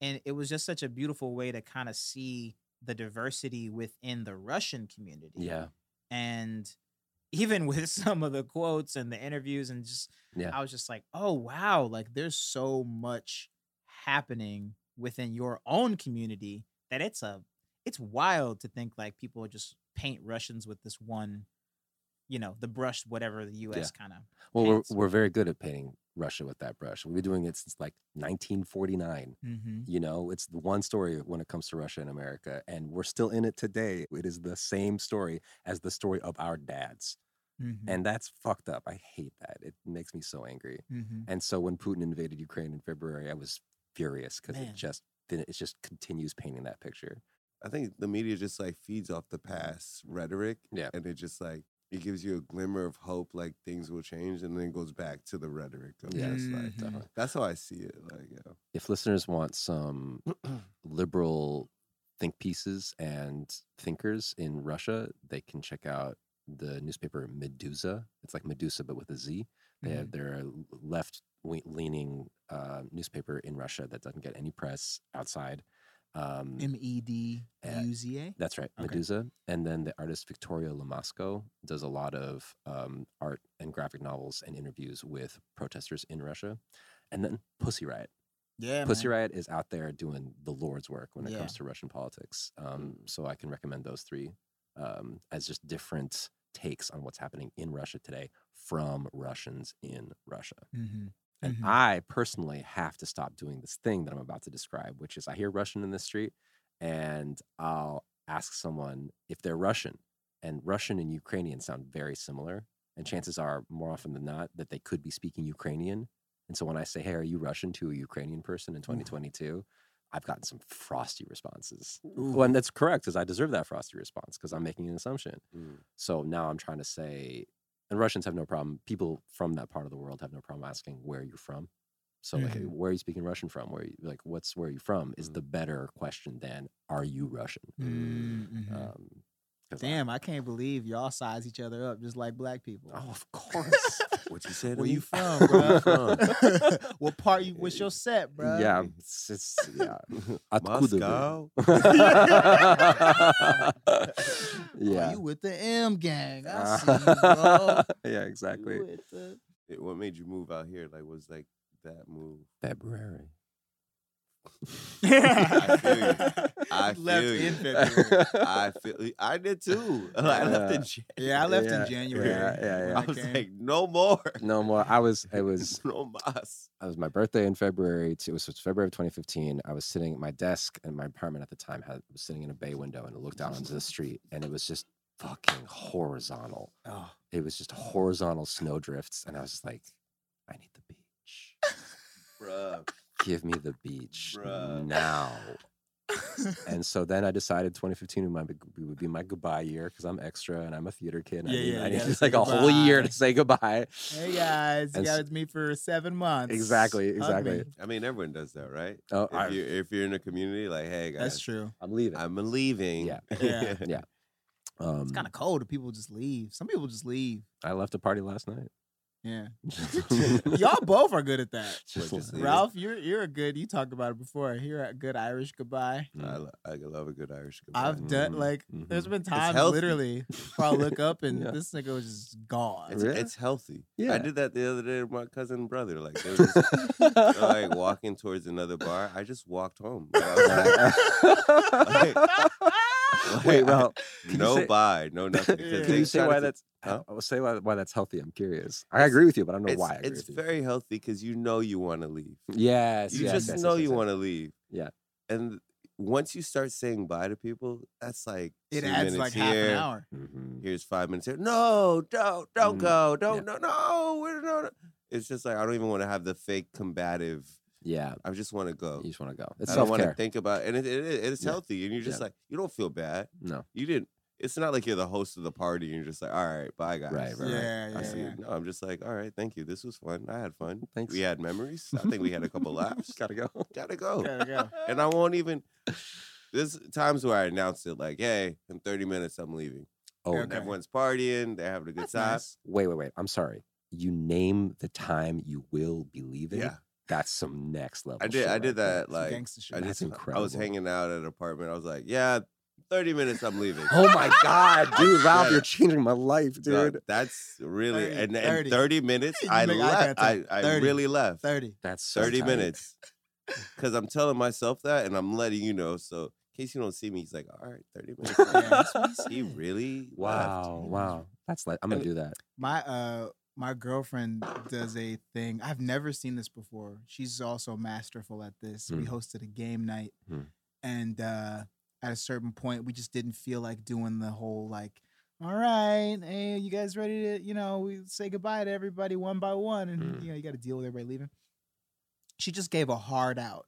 And it was just such a beautiful way to kind of see the diversity within the Russian community. Yeah. And even with some of the quotes and the interviews, and just, Yeah. I was just like, oh, wow, like there's so much happening within your own community that it's a, it's wild to think like people just paint Russians with this one, you know, the brush, whatever the US kind of. Well, we're, we're very good at painting Russia with that brush. We've been doing it since like 1949. Mm-hmm. You know, it's the one story when it comes to Russia and America, and we're still in it today. It is the same story as the story of our dads. Mm-hmm. And that's fucked up. I hate that. It makes me so angry. mm-hmm. And so when Putin invaded Ukraine in February, I was furious because it just it just continues painting that picture. I think the media just like feeds off the past rhetoric. Yeah. And it just like it gives you a glimmer of hope like things will change and then goes back to the rhetoric of Yeah, just like Mhm. definitely. that's how I see it. Like, yeah. If listeners want some liberal think pieces and thinkers in Russia, they can check out the newspaper Meduza. It's like Medusa, but with a Z. They have, they're a left leaning uh, newspaper in Russia that doesn't get any press outside. Um, M E D U Z A. That's right, Okay. Meduza. And then the artist Victoria Lomasko does a lot of um, art and graphic novels and interviews with protesters in Russia. And then Pussy Riot. Yeah. Pussy man. Riot is out there doing the Lord's work when it Yeah. comes to Russian politics. Um, so I can recommend those three um, as just different takes on what's happening in Russia today from Russians in Russia. Mhm. And Mhm. I personally have to stop doing this thing that I'm about to describe, which is I hear Russian in the street and I'll ask someone if they're Russian. And Russian and Ukrainian sound very similar. And chances are, more often than not, that they could be speaking Ukrainian. And so when I say, hey, are you Russian to a Ukrainian person in 2022? I've gotten some frosty responses. Well, and that's correct because I deserve that frosty response because I'm making an assumption. Mm. So now I'm trying to say, and Russians have no problem. People from that part of the world have no problem asking where you're from. So like, Mhm. where are you speaking Russian from? Where you, like, what's where are you from? Is Mm. the better question than are you Russian? Mm, mhm. Um, Damn, I can't believe y'all size each other up just like black people. Oh, of course. what you said? Where me? you from, bro? from? what part you? What's your set, bro? Yeah, it's, it's yeah. Moscow. Oh, yeah. you with the M gang? I see, you, bro. yeah, exactly. The... It, what made you move out here? Like, was like that move February? I feel you. I You left you. in February. I feel. I did too. I left in Yeah. January. Yeah, I left Yeah, in January. yeah, yeah, yeah. I was came. like, no more. No more. I was. It was. no mas. It was my birthday in February. To, it was February of 2015. I was sitting at my desk in my apartment at the time. Had was sitting in a bay window and it looked out onto the street, and it was just fucking horizontal. oh, It was just horizontal snowdrifts, and I was just like, I need the beach. Bruh. Give me the beach Bruh. now. And so then I decided 2015 would, be my goodbye year because I'm extra and I'm a theater kid. and Yeah, I need, yeah, I need gotta just like a whole year to say goodbye. hey guys, you And got with me for seven months. Exactly, exactly. me. I mean, everyone does that, right? Oh, If I, you if you're in a community, like, hey guys, That's true. I'm leaving. I'm leaving. Yeah. Yeah. yeah. Um, It's kind of cold if people just leave. Some people just leave. I left a party last night. Yeah. Y'all both are good at that. Just just. Ralph, you're you're a good. You talked about it before. You're a good Irish goodbye. I, Mm. lo- I love a good Irish goodbye. I've done Mhm, like there's mhm. been times literally where I look up and Yeah. this nigga was just gone. It's, Really? it's healthy. Yeah. I did that the other day with my cousin and brother. Like they were just they're, like walking towards another bar. I just walked home. Like, I was like, Wait, I- Ralph, can you no say- buy, no nothing. Can you say why to- that's? Huh? I'll say why, why that's healthy. I'm curious. I agree with you, but I don't know It's, why. I agree it's with you. very healthy because you know you want to leave. Yes, You yes, just yes, know yes, you yes, want to leave. Yeah. And once you start saying bye to people, that's like it two adds minutes like here. half an hour. Mhm. Here's five minutes here. No, don't, don't Mm, go. Don't, yeah. no, no, we're no, no. It's just like I don't even want to have the fake combative. Yeah, I just want to go. you just want to go. It's I don't self want to care. think about, and it, it, it is Yeah. healthy, and you're just Yeah. like you don't feel bad. No, You didn't. It's not like you're the host of the party, and you're just like, all right, bye guys. Right, right, right. Yeah, I yeah, see. yeah. No, I'm just like, all right, thank you. This was fun. I had fun. Thanks. We had memories. I think we had a couple laughs. gotta go. Gotta go. Gotta go. And I won't even. There's times where I announce it like, hey, in 30 minutes I'm leaving. Oh, Okay. And everyone's partying. They're having a good That's time. nice. wait, wait, wait. I'm sorry. You name the time you will be leaving. Yeah. That's some next level. I did. shit I right did there. that. Some Like, gangster shit. I That's just. I was hanging out at an apartment. I was like, yeah, 30 minutes I'm leaving. Oh my god, dude, Ralph, Yeah. you're changing my life, Dog, dude. that's really 30, and, and 30. 30 minutes I left. I. I 30. really left. Thirty. That's so 30 tight. minutes. Because I'm telling myself that and I'm letting you know. So in case you don't see me, he's like, all right, 30 minutes. Yeah, he he said. really Wow, Yeah. wow. That's like I'm gonna do that. My uh my girlfriend does a thing. I've never seen this before. She's also masterful at this. We Hmm. hosted a game night Hmm. and uh at a certain point we just didn't feel like doing the whole like all right, hey, you guys ready to, you know, we say goodbye to everybody one by one and Hmm. you know, you got to deal with everybody leaving. She just gave a hard out.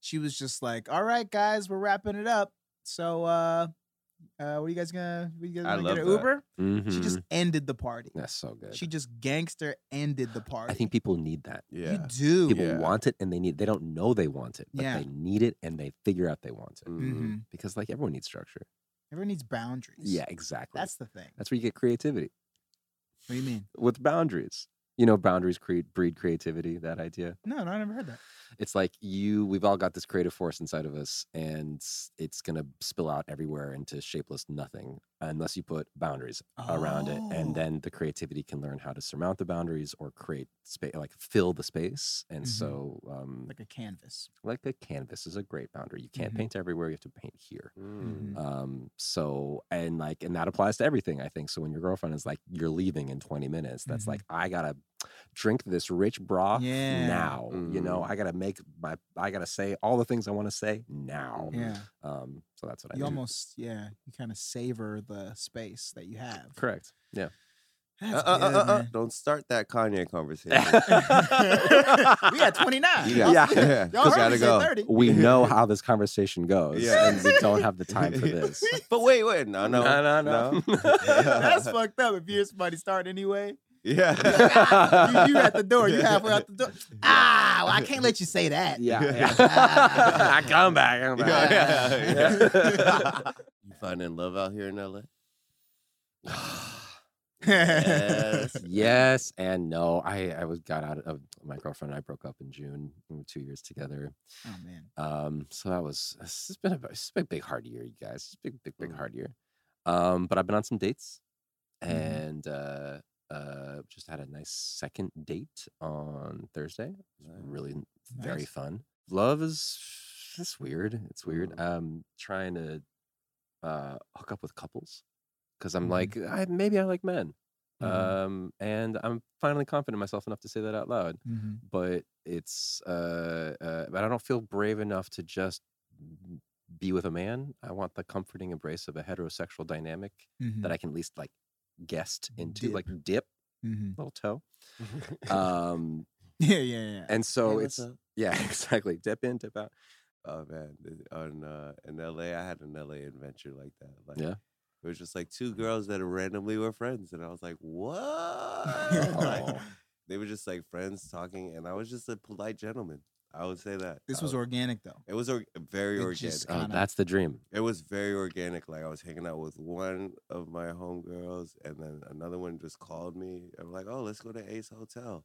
She was just like, "All right, guys, we're wrapping it up. So uh uh what are you guys gonna what are you guys I gonna love get an. Uber?" She Mhm. just ended the party. that's so good. She just gangster ended the party. I think people need that. Yeah. you do. People Yeah. want it and they need. They don't know they want it, but Yeah. they need it and they figure out they want it Mhm. Mhm. because like everyone needs structure. Everyone needs boundaries. Yeah, exactly. that's the thing. that's where you get creativity What do you mean? with boundaries. You know, boundaries create breed creativity. That idea. No, no, I never heard that. it's like you we've all got this creative force inside of us and it's going to spill out everywhere into shapeless nothing unless you put boundaries around it Oh. and then the creativity can learn how to surmount the boundaries or create space like fill the space and Mhm. so um Like a canvas. like a canvas is a great boundary you can't Mhm. paint everywhere you have to paint here Mm. Mhm. um so and like and that applies to everything i think so when your girlfriend is like you're leaving in 20 minutes that's like i gotta drink this rich broth Yeah. now you know Mhm. i gotta make my i gotta say all the things i want to say now Yeah. um so that's what i You do almost, yeah, you kind of savor the space that you have. correct yeah Uh, That's uh, uh, good, uh, uh. Don't start that Kanye conversation. we had 29. You Y'all- got- yeah, Y'all heard gotta go. 30. we know how this conversation goes Yeah. and we don't have the time for this But wait, wait, no, no, No, no, no. That's fucked up if you're somebody start anyway. Yeah. you, you at the door. You halfway out the door. Ah, well, I can't let you say that. yeah, Yeah. I come back, come back. Yeah, yeah, Yeah. you finding love out here in LA? yes, yes, and no. I I was got out of my girlfriend. and I broke up in June. We were two years together. Oh man. Um, so that was this has been a it's been a big hard year, you guys. It's a big, big, big hard year. Um, but I've been on some dates, Mhm. and uh, uh, just had a nice second date on Thursday. It was Nice. really n- very fun. Love is it's weird. It's weird. Mhm. Um, trying to uh hook up with couples because I'm Mhm. like I, maybe I like men. Mhm. Um, and I'm finally confident in myself enough to say that out loud Mhm. but it's uh, uh but I don't feel brave enough to just be with a man. I want the comforting embrace of a heterosexual dynamic that I can at least like guest into, Dip. like dip Mhm. little toe. Um, Yeah, yeah, yeah. and so Hey, it's yeah, exactly. Dip in, dip out. Oh man, on uh, in LA, I had an LA adventure like that. Like, Yeah. it was just like two girls that randomly were friends, and I was like, "What?" like, Oh. they were just like friends talking, and I was just a polite gentleman. I would say that this I was organic though. It was or- very It organic. just Oh, Kinda. that's the dream. It was very organic. Like I was hanging out with one of my homegirls, and then another one just called me. I'm like, "Oh, let's go to Ace Hotel."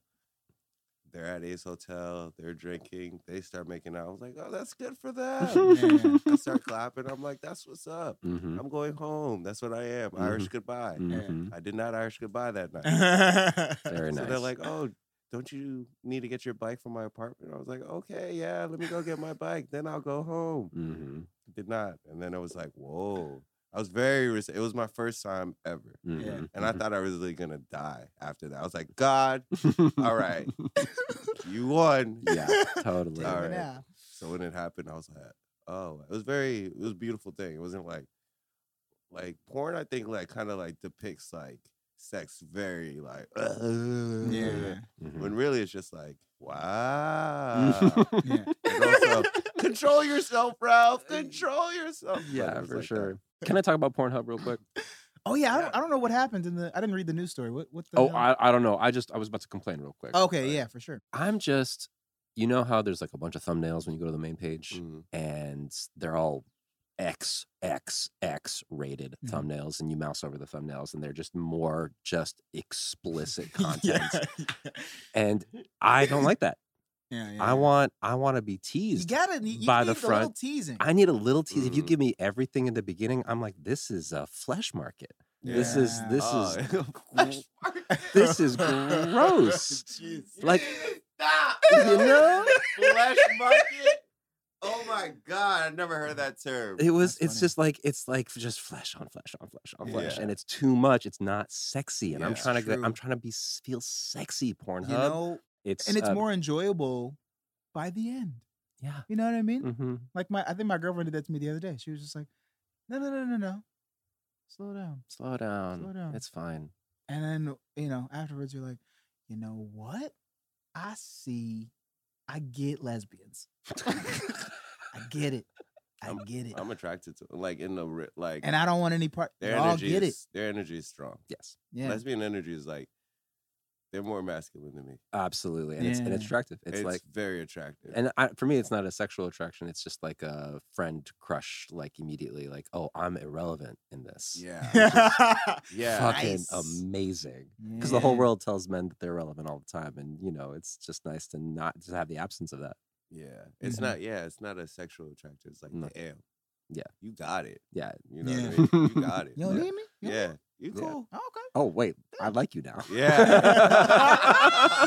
They're at Ace Hotel. They're drinking. They start making out. I was like, "Oh, that's good for them." Yeah. I start clapping. I'm like, "That's what's up." hmm I'm going home. That's what I am. Irish Mm-hmm. goodbye. hmm I did not Irish goodbye that night. Very so nice. they're like, "Oh, don't you need to get your bike from my apartment?" I was like, "Okay, yeah, let me go get my bike. Then I'll go home." hmm Did not, and then I was like, "Whoa!" I was very. res- It was my first time ever, hmm and I thought I was really gonna die after that. I was like, "God, all right. you won." yeah, totally. All right. Yeah. So when it happened, I was like, "Oh, it was very. It was a beautiful thing. It wasn't like, like porn. I think like kind of like depicts like sex very like, Yeah. Mhm. When really it's just like, wow. Yeah. also, control yourself, Ralph. Control yourself. Yeah, was for like that. sure. Can I talk about Pornhub real quick? Oh yeah, I don't, I don't know what happened in the. I didn't read the news story. What? What? The Oh, hell? I, I don't know. I just I was about to complain real quick. okay, yeah, for sure. I'm just, you know how there's like a bunch of thumbnails when you go to the main page, Mhm. and they're all X X X rated Mhm. thumbnails, and you mouse over the thumbnails, and they're just more just explicit content, yeah, and I don't like that. yeah, yeah. I want I want to be teased. You teased. gotta you by need the little front. teasing. I need a little tease. If you Mhm. give me everything in the beginning, I'm like, this is a flesh market. This is this Oh, is this is gross. Jeez. Like- stop. you know? flesh market. Oh my god, I've never heard that term. It was. That's It's funny. just like it's like just flesh on flesh on flesh on flesh, Yeah. and it's too much. It's not sexy, and I'm Yeah. trying to. Go, True. I'm trying to be feel sexy. Pornhub. you know, it's and it's uh, more enjoyable by the end. Yeah. You know what I mean? hmm Like my, I think my girlfriend did that to me the other day. She was just like, "No, no, no, no, no, slow down." Slow down. Slow down. It's fine. And then you know, afterwards, you're like, "You know what? I see. I get lesbians. I get it. I I'm- get it. I'm attracted to like in the like and I don't want any part. their energy get it. is their energy is strong. Yes. Yeah. Lesbian energy is like they're more masculine than me. Absolutely, and it's and it's attractive. It's, It's, like. very attractive. And I, for me, it's not a sexual attraction. It's just like a friend crush. Like immediately, like, oh, I'm irrelevant in this. yeah, yeah. yeah. fucking Nice. amazing. Because the whole world tells men that they're relevant all the time, and you know, it's just nice to not to have the absence of that. Yeah, it's Mhm. not. Yeah, it's not a sexual attraction. It's like, No. damn. Yeah. you got it. Yeah. You know Yeah. what I mean? You got it. You don't Yeah. need me? Yeah, want- you Yeah. cool. Oh, okay. Oh wait, I like you now. Yeah.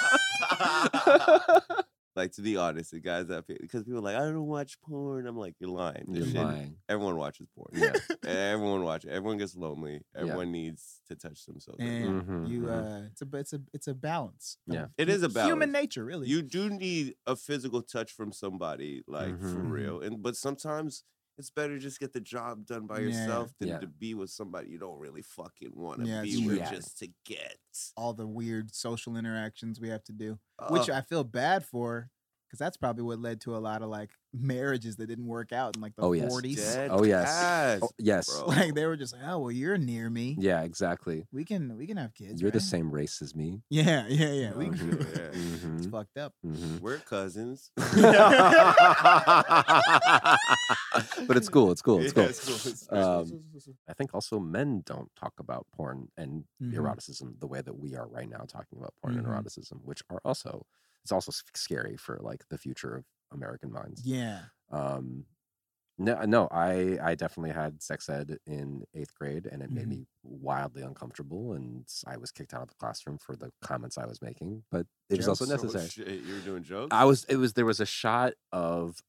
like to be honest, the guys that because people are like, I don't watch porn. I'm like, you're lying. This You're shit- lying. Everyone watches porn. Yeah. Everyone watches. Everyone gets lonely. Yeah. Everyone needs to touch themselves. And now Mhm, you, mhm. uh, it's a, it's a, it's a balance. Yeah. It is a balance. Human nature, really. you do need a physical touch from somebody like for Mhm. real and but sometimes it's better just get the job done by Yeah. yourself than Yeah. to be with somebody you don't really fucking want to Yeah, be with just to get all the weird social interactions we have to do, which Oh, I feel bad for because that's probably what led to a lot of like marriages that didn't work out in like the Oh, yes. 40s. Dead Oh, yes. ass, Oh, yes. bro. Like they were just like, oh well, you're near me. Yeah, exactly. We can we can have kids. You're the same race as me. Yeah, yeah, yeah. We Oh, can. yeah, yeah. it's fucked up. mhm. We're cousins. but it's cool. It's cool. It's Yeah, cool. it's cool, it's Um, I think also men don't talk about porn and Mhm. eroticism the way that we are right now talking about porn and eroticism, which are also it's also scary for like the future of American minds. Yeah. Um, no, no, I I definitely had sex ed in eighth grade, and it made Mhm. me wildly uncomfortable, and I was kicked out of the classroom for the comments I was making. But it was also? Oh, necessary. shit, you were doing jokes. I was. It was. There was a shot of.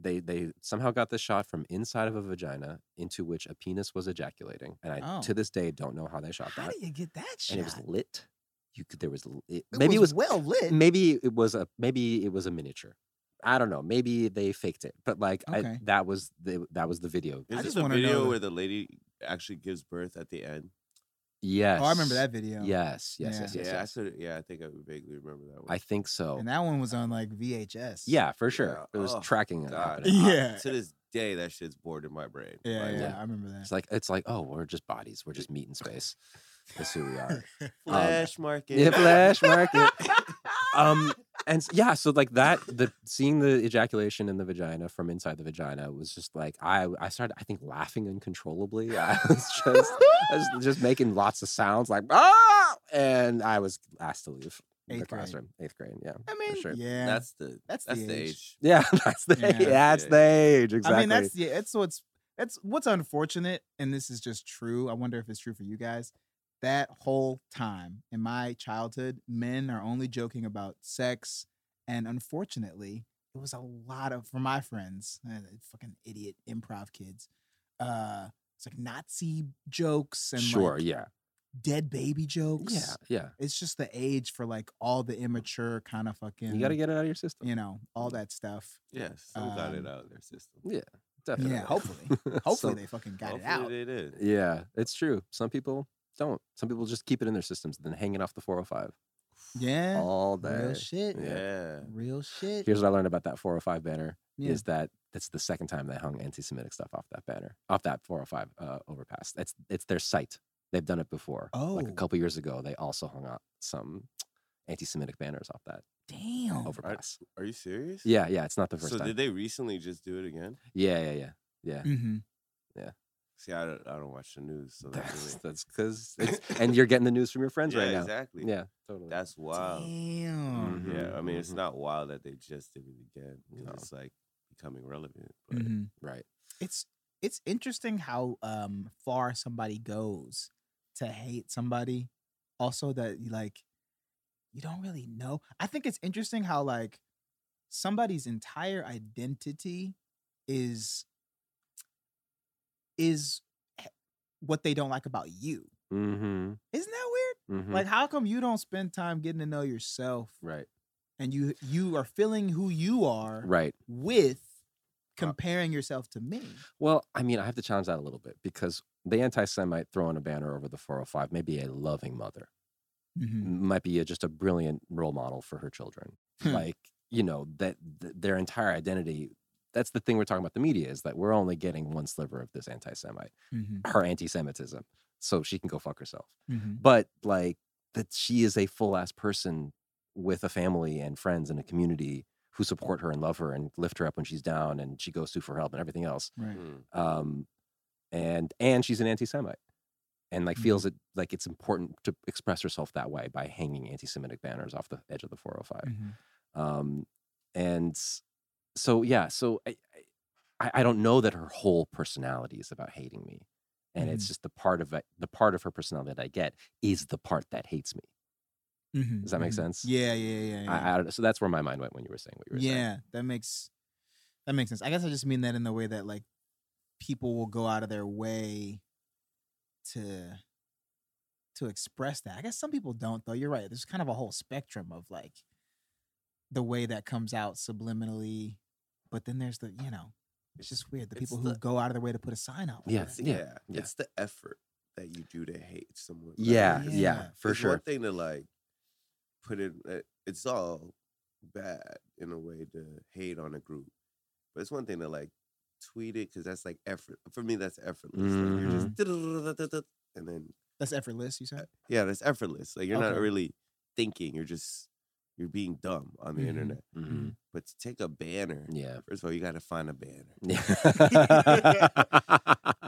They they somehow got the shot from inside of a vagina into which a penis was ejaculating, and I Oh. to this day don't know how they shot How that. How do you get that shot? And it was lit. You could. There was. l- It, It maybe it was. well lit. Maybe it was a. Maybe it was a miniature. I don't know. Maybe they faked it, but like I, that was the that was the video. Is I this just the know video the- where the lady actually gives birth at the end? Yes. Oh, I remember that video. Yes. Yes. Yeah. Yes. Yes. yeah, I yes. sort of, yeah, I think I vaguely remember that one. I think so. And that one was on like VHS. Yeah, for sure. Yeah. It was Oh, tracking it God, happening. I- Yeah. to this day, that shit's bored in my brain. Yeah, Like, yeah, Yeah. I remember that. It's like it's like oh, we're just bodies. We're just meat in space. That's who we are. Flash market. Yeah, flash market. um and yeah so like that the seeing the ejaculation in the vagina from inside the vagina was just like i i started i think laughing uncontrollably i was just I was just making lots of sounds like ah and i was asked to leave the Eighth grade. classroom eighth grade yeah I mean, sure. yeah. That's the That's that's, the the age. age. yeah that's the Yeah. that's the age exactly I mean, that's yeah. It's what's that's what's unfortunate, and this is just true. I wonder if it's true for you guys. That whole time in my childhood, men are only joking about sex, and unfortunately, it was a lot of for my friends, uh, fucking idiot improv kids. Uh, it's like Nazi jokes and sure like, yeah dead baby jokes. yeah yeah it's just the age for like all the immature kind of fucking. you got to get it out of your system you know all that stuff. Yes, some got it Um, out of their system. yeah definitely Yeah, hopefully. Hopefully So- they fucking got Hopefully it out. they did. Yeah, it's true. Some people don't. Some people just keep it in their systems and then hang it off the 405 Yeah. all day. Real shit. Yeah. Yeah. Real shit. Here's what I learned about that 405 banner Yeah. is that that's the second time they hung anti-Semitic stuff off that banner, off that 405 uh, overpass. It's it's their site. They've done it before. Oh. like a couple years ago, they also hung out some anti-Semitic banners off that Damn. overpass. Are you serious? Yeah, yeah, it's not the first So time. did they recently just do it again? yeah, yeah, yeah, yeah. Mm-hmm. See, I don't, I don't watch the news, so that's That's really, that's because and you're getting the news from your friends yeah, right now. exactly. Yeah, totally. That's wild. Damn. Mhm. Yeah, I mean, it's mhm. not wild that they just did it again because No. it's like becoming relevant. But Mhm. right. It's it's interesting how um far somebody goes to hate somebody. Also, that you like you don't really know. I think it's interesting how like somebody's entire identity is is what they don't like about you. Mm-hmm. Isn't that weird? mm-hmm. Like, how come you don't spend time getting to know yourself right. and you you are feeling who you are Right. with comparing yourself to me? Well, I mean, I have to challenge that a little bit because the anti-Semite throwing a banner over the 405 may be a loving mother, Mhm. might be a, just a brilliant role model for her children. Like, you know, that th- their entire identity. That's the thing we're talking about. The media is that we're only getting one sliver of this anti-Semite, Mhm. her anti-Semitism, so she can go fuck herself. Mhm. But like that, she is a full ass person with a family and friends and a community who support her and love her and lift her up when she's down and she goes to for help and everything else Right. mm, um, and and she's an anti-Semite, and like feels it like it's important to express herself that way by hanging anti-Semitic banners off the edge of the 405. Mhm. Um, and s- so yeah, so I, I I don't know that her whole personality is about hating me, and it's just the part of it, the part of her personality that I get is the part that hates me. Mhm. Does that make Mhm. sense? Yeah, yeah, yeah. yeah. I, I don't, so that's where my mind went when you were saying what you were saying. yeah, that makes that makes sense. I guess I just mean that in the way that like people will go out of their way to to express that. I guess some people don't though. You're right. There's kind of a whole spectrum of like the way that comes out subliminally, but then there's the, you know, it's just weird. The It's people who go out of their way to put a sign out. like Yeah, it's- yeah, yeah. It's the effort that you do to hate someone. Like, Yeah, Yeah. yeah, for it's sure. one thing to like put it. uh, It's all bad in a way to hate on a group, but it's one thing to like tweet it because that's like effort. For me, that's effortless. Like you're just and then That's effortless. You said. yeah, that's effortless. Like you're not really thinking. You're just you're being dumb on the Mhm. internet. Mhm. But to take a banner, Yeah. first of all, you got to find a banner. Yeah.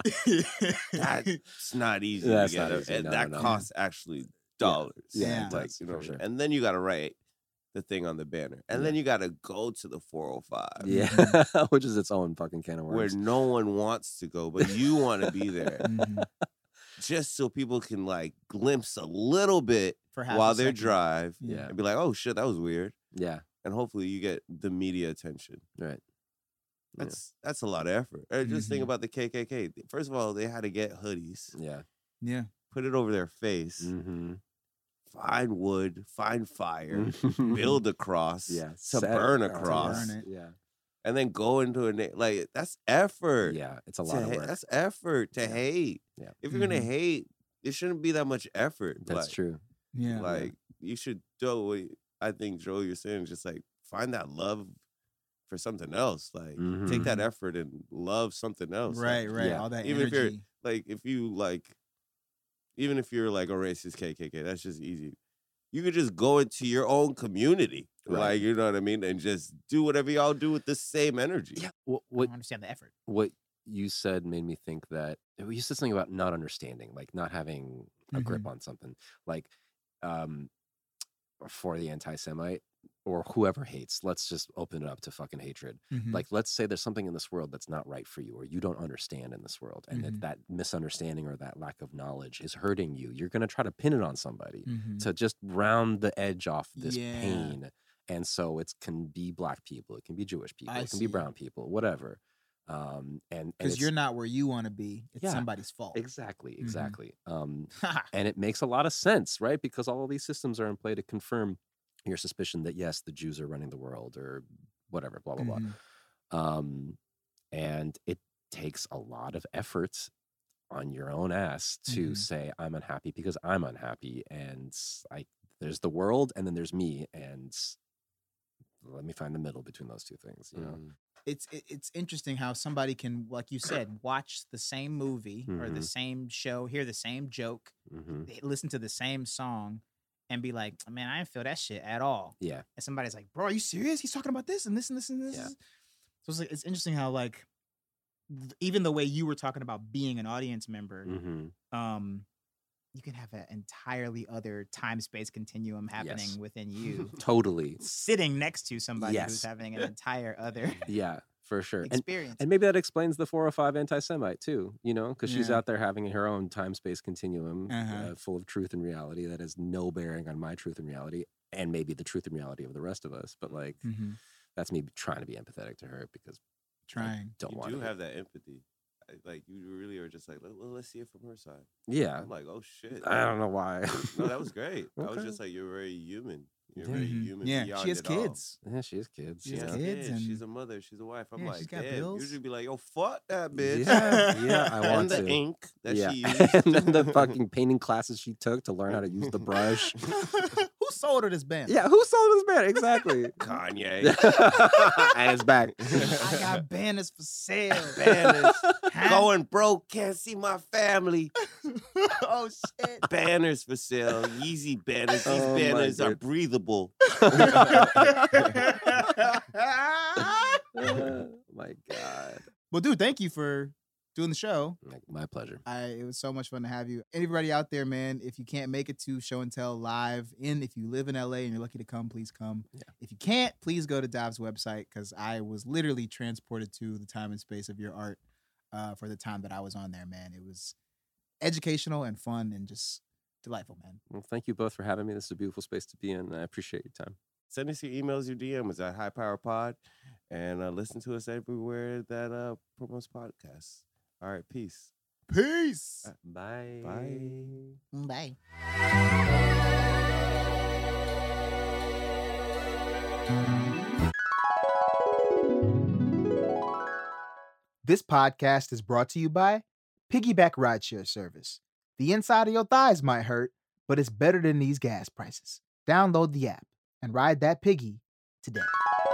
That's not easy That's to not easy. and No, that no, no. costs actually dollars. Yeah, it like does, you for know, sure. and then you got to write the thing on the banner, and then you got to go to the 405. yeah. Which is its own fucking can of worms. Where no one wants to go, but you want to be there, Mhm. just so people can like glimpse a little bit For half a while they second. drive, Yeah. and be like, "Oh shit, that was weird," Yeah. and hopefully you get the media attention. Right. Yeah. That's that's a lot of effort. Uh, Just think Mhm. about the KKK. First of all, they had to get hoodies, Yeah. Yeah. put it over their face, Mm-hmm. find wood, find fire, build a cross, Yeah. to set burn a cross, burn. Yeah. and then go into a na- like that's effort. Yeah. It's a lot of ha- work. That's effort to Yeah. hate. Yeah. If you're gonna Mhm. hate, it shouldn't be that much effort. That's like, true. Yeah. Like you should do what I think Joel you're saying, just like find that love for something else. Like take that Mhm. effort and love something else. Like, right. Right. yeah. All that Even if energy. you're- like if you like even if you're like a racist KKK, that's just easy. You could just go into your own community, Right. like you know what I mean, and just do whatever y'all do with the same energy. Yeah. What, I what don't understand the effort. what you said made me think that you said something about not understanding, like not having a grip on something, like um, for the anti-Semite or whoever hates. Let's just open it up to fucking hatred. Mhm. Like, let's say there's something in this world that's not right for you, or you don't understand in this world, and Mhm. that that misunderstanding or that lack of knowledge is hurting you. You're gonna try to pin it on somebody Mhm. to just round the edge off this Yeah. pain. And so it can be black people, it can be Jewish people, I it can be brown people, whatever. Um, and because you're not where you want to be. It's Yeah, somebody's fault. exactly, Mhm. exactly. Um, and it makes a lot of sense, right? Because all of these systems are in play to confirm your suspicion that yes, the Jews are running the world or whatever, blah blah blah. Um, and it takes a lot of effort on your own ass to Mhm. say I'm unhappy because I'm unhappy, and I there's the world and then there's me, and let me find the middle between those two things. You know, Mm. It's it, it's interesting how somebody can, like you said, watch the same movie or the Mhm. same show, hear the same joke, hmm listen to the same song, and be like, "Man, I didn't feel that shit at all." yeah, And somebody's like, "Bro, are you serious? He's talking about this and this and this and this." Yeah. So it's like it's interesting how like even the way you were talking about being an audience member, hmm um, you can have an entirely other time space continuum happening Yes. within you, totally, sitting next to somebody Yes. who's having an entire other yeah, for sure. And experience. And maybe that explains the 405 anti Semite too, you know, because she's out there having her own time space continuum Uh-huh. uh, full of truth and reality that has no bearing on my truth and reality and maybe the truth and reality of the rest of us. But like, Mhm. that's me trying to be empathetic to her because Trying. don't you want do to. have that empathy. I- Like you really are just like, "Let- well, let's see it from her side. yeah. I'm like, oh shit. I don't know why. No, that was great. I was just like, you're very human. You're Yeah. very human. Yeah, she has it all. kids. yeah, she has kids. She She has has yeah. kids kids. and- She's a mother. She's a wife. I'm Yeah, like, she's got damn. bills. Usually be like, yo, fuck that bitch. Yeah, yeah, I want and the to. ink that yeah. she used. and then the fucking painting classes she took to learn how to use the brush. Who sold her this band? yeah, who sold this man? Exactly. Kanye. and it's back. I got banners for sale. Banners. Going broke. Can't see my family. oh shit. Banners for sale. Yeezy banners. These Oh, banners are breathable. oh my god. well, dude, thank you for doing the show. My pleasure. I it was so much fun to have you. Anybody out there, man, if you can't make it to show and tell live in, if you live in LA and you're lucky to come, please come. Yeah. If you can't, please go to Dav's website because I was literally transported to the time and space of your art uh, for the time that I was on there, man. It was educational and fun and just delightful, man. Well, thank you both for having me. This is a beautiful space to be in. I appreciate your time. Send us your emails, your DMs at High Power Pod, and uh, listen to us everywhere that uh, promotes podcasts. All right, peace. Peace. Uh, Bye. Bye. Bye. This podcast is brought to you by Piggyback Rideshare Service. The inside of your thighs might hurt, but it's better than these gas prices. Download the app and ride that piggy today. today.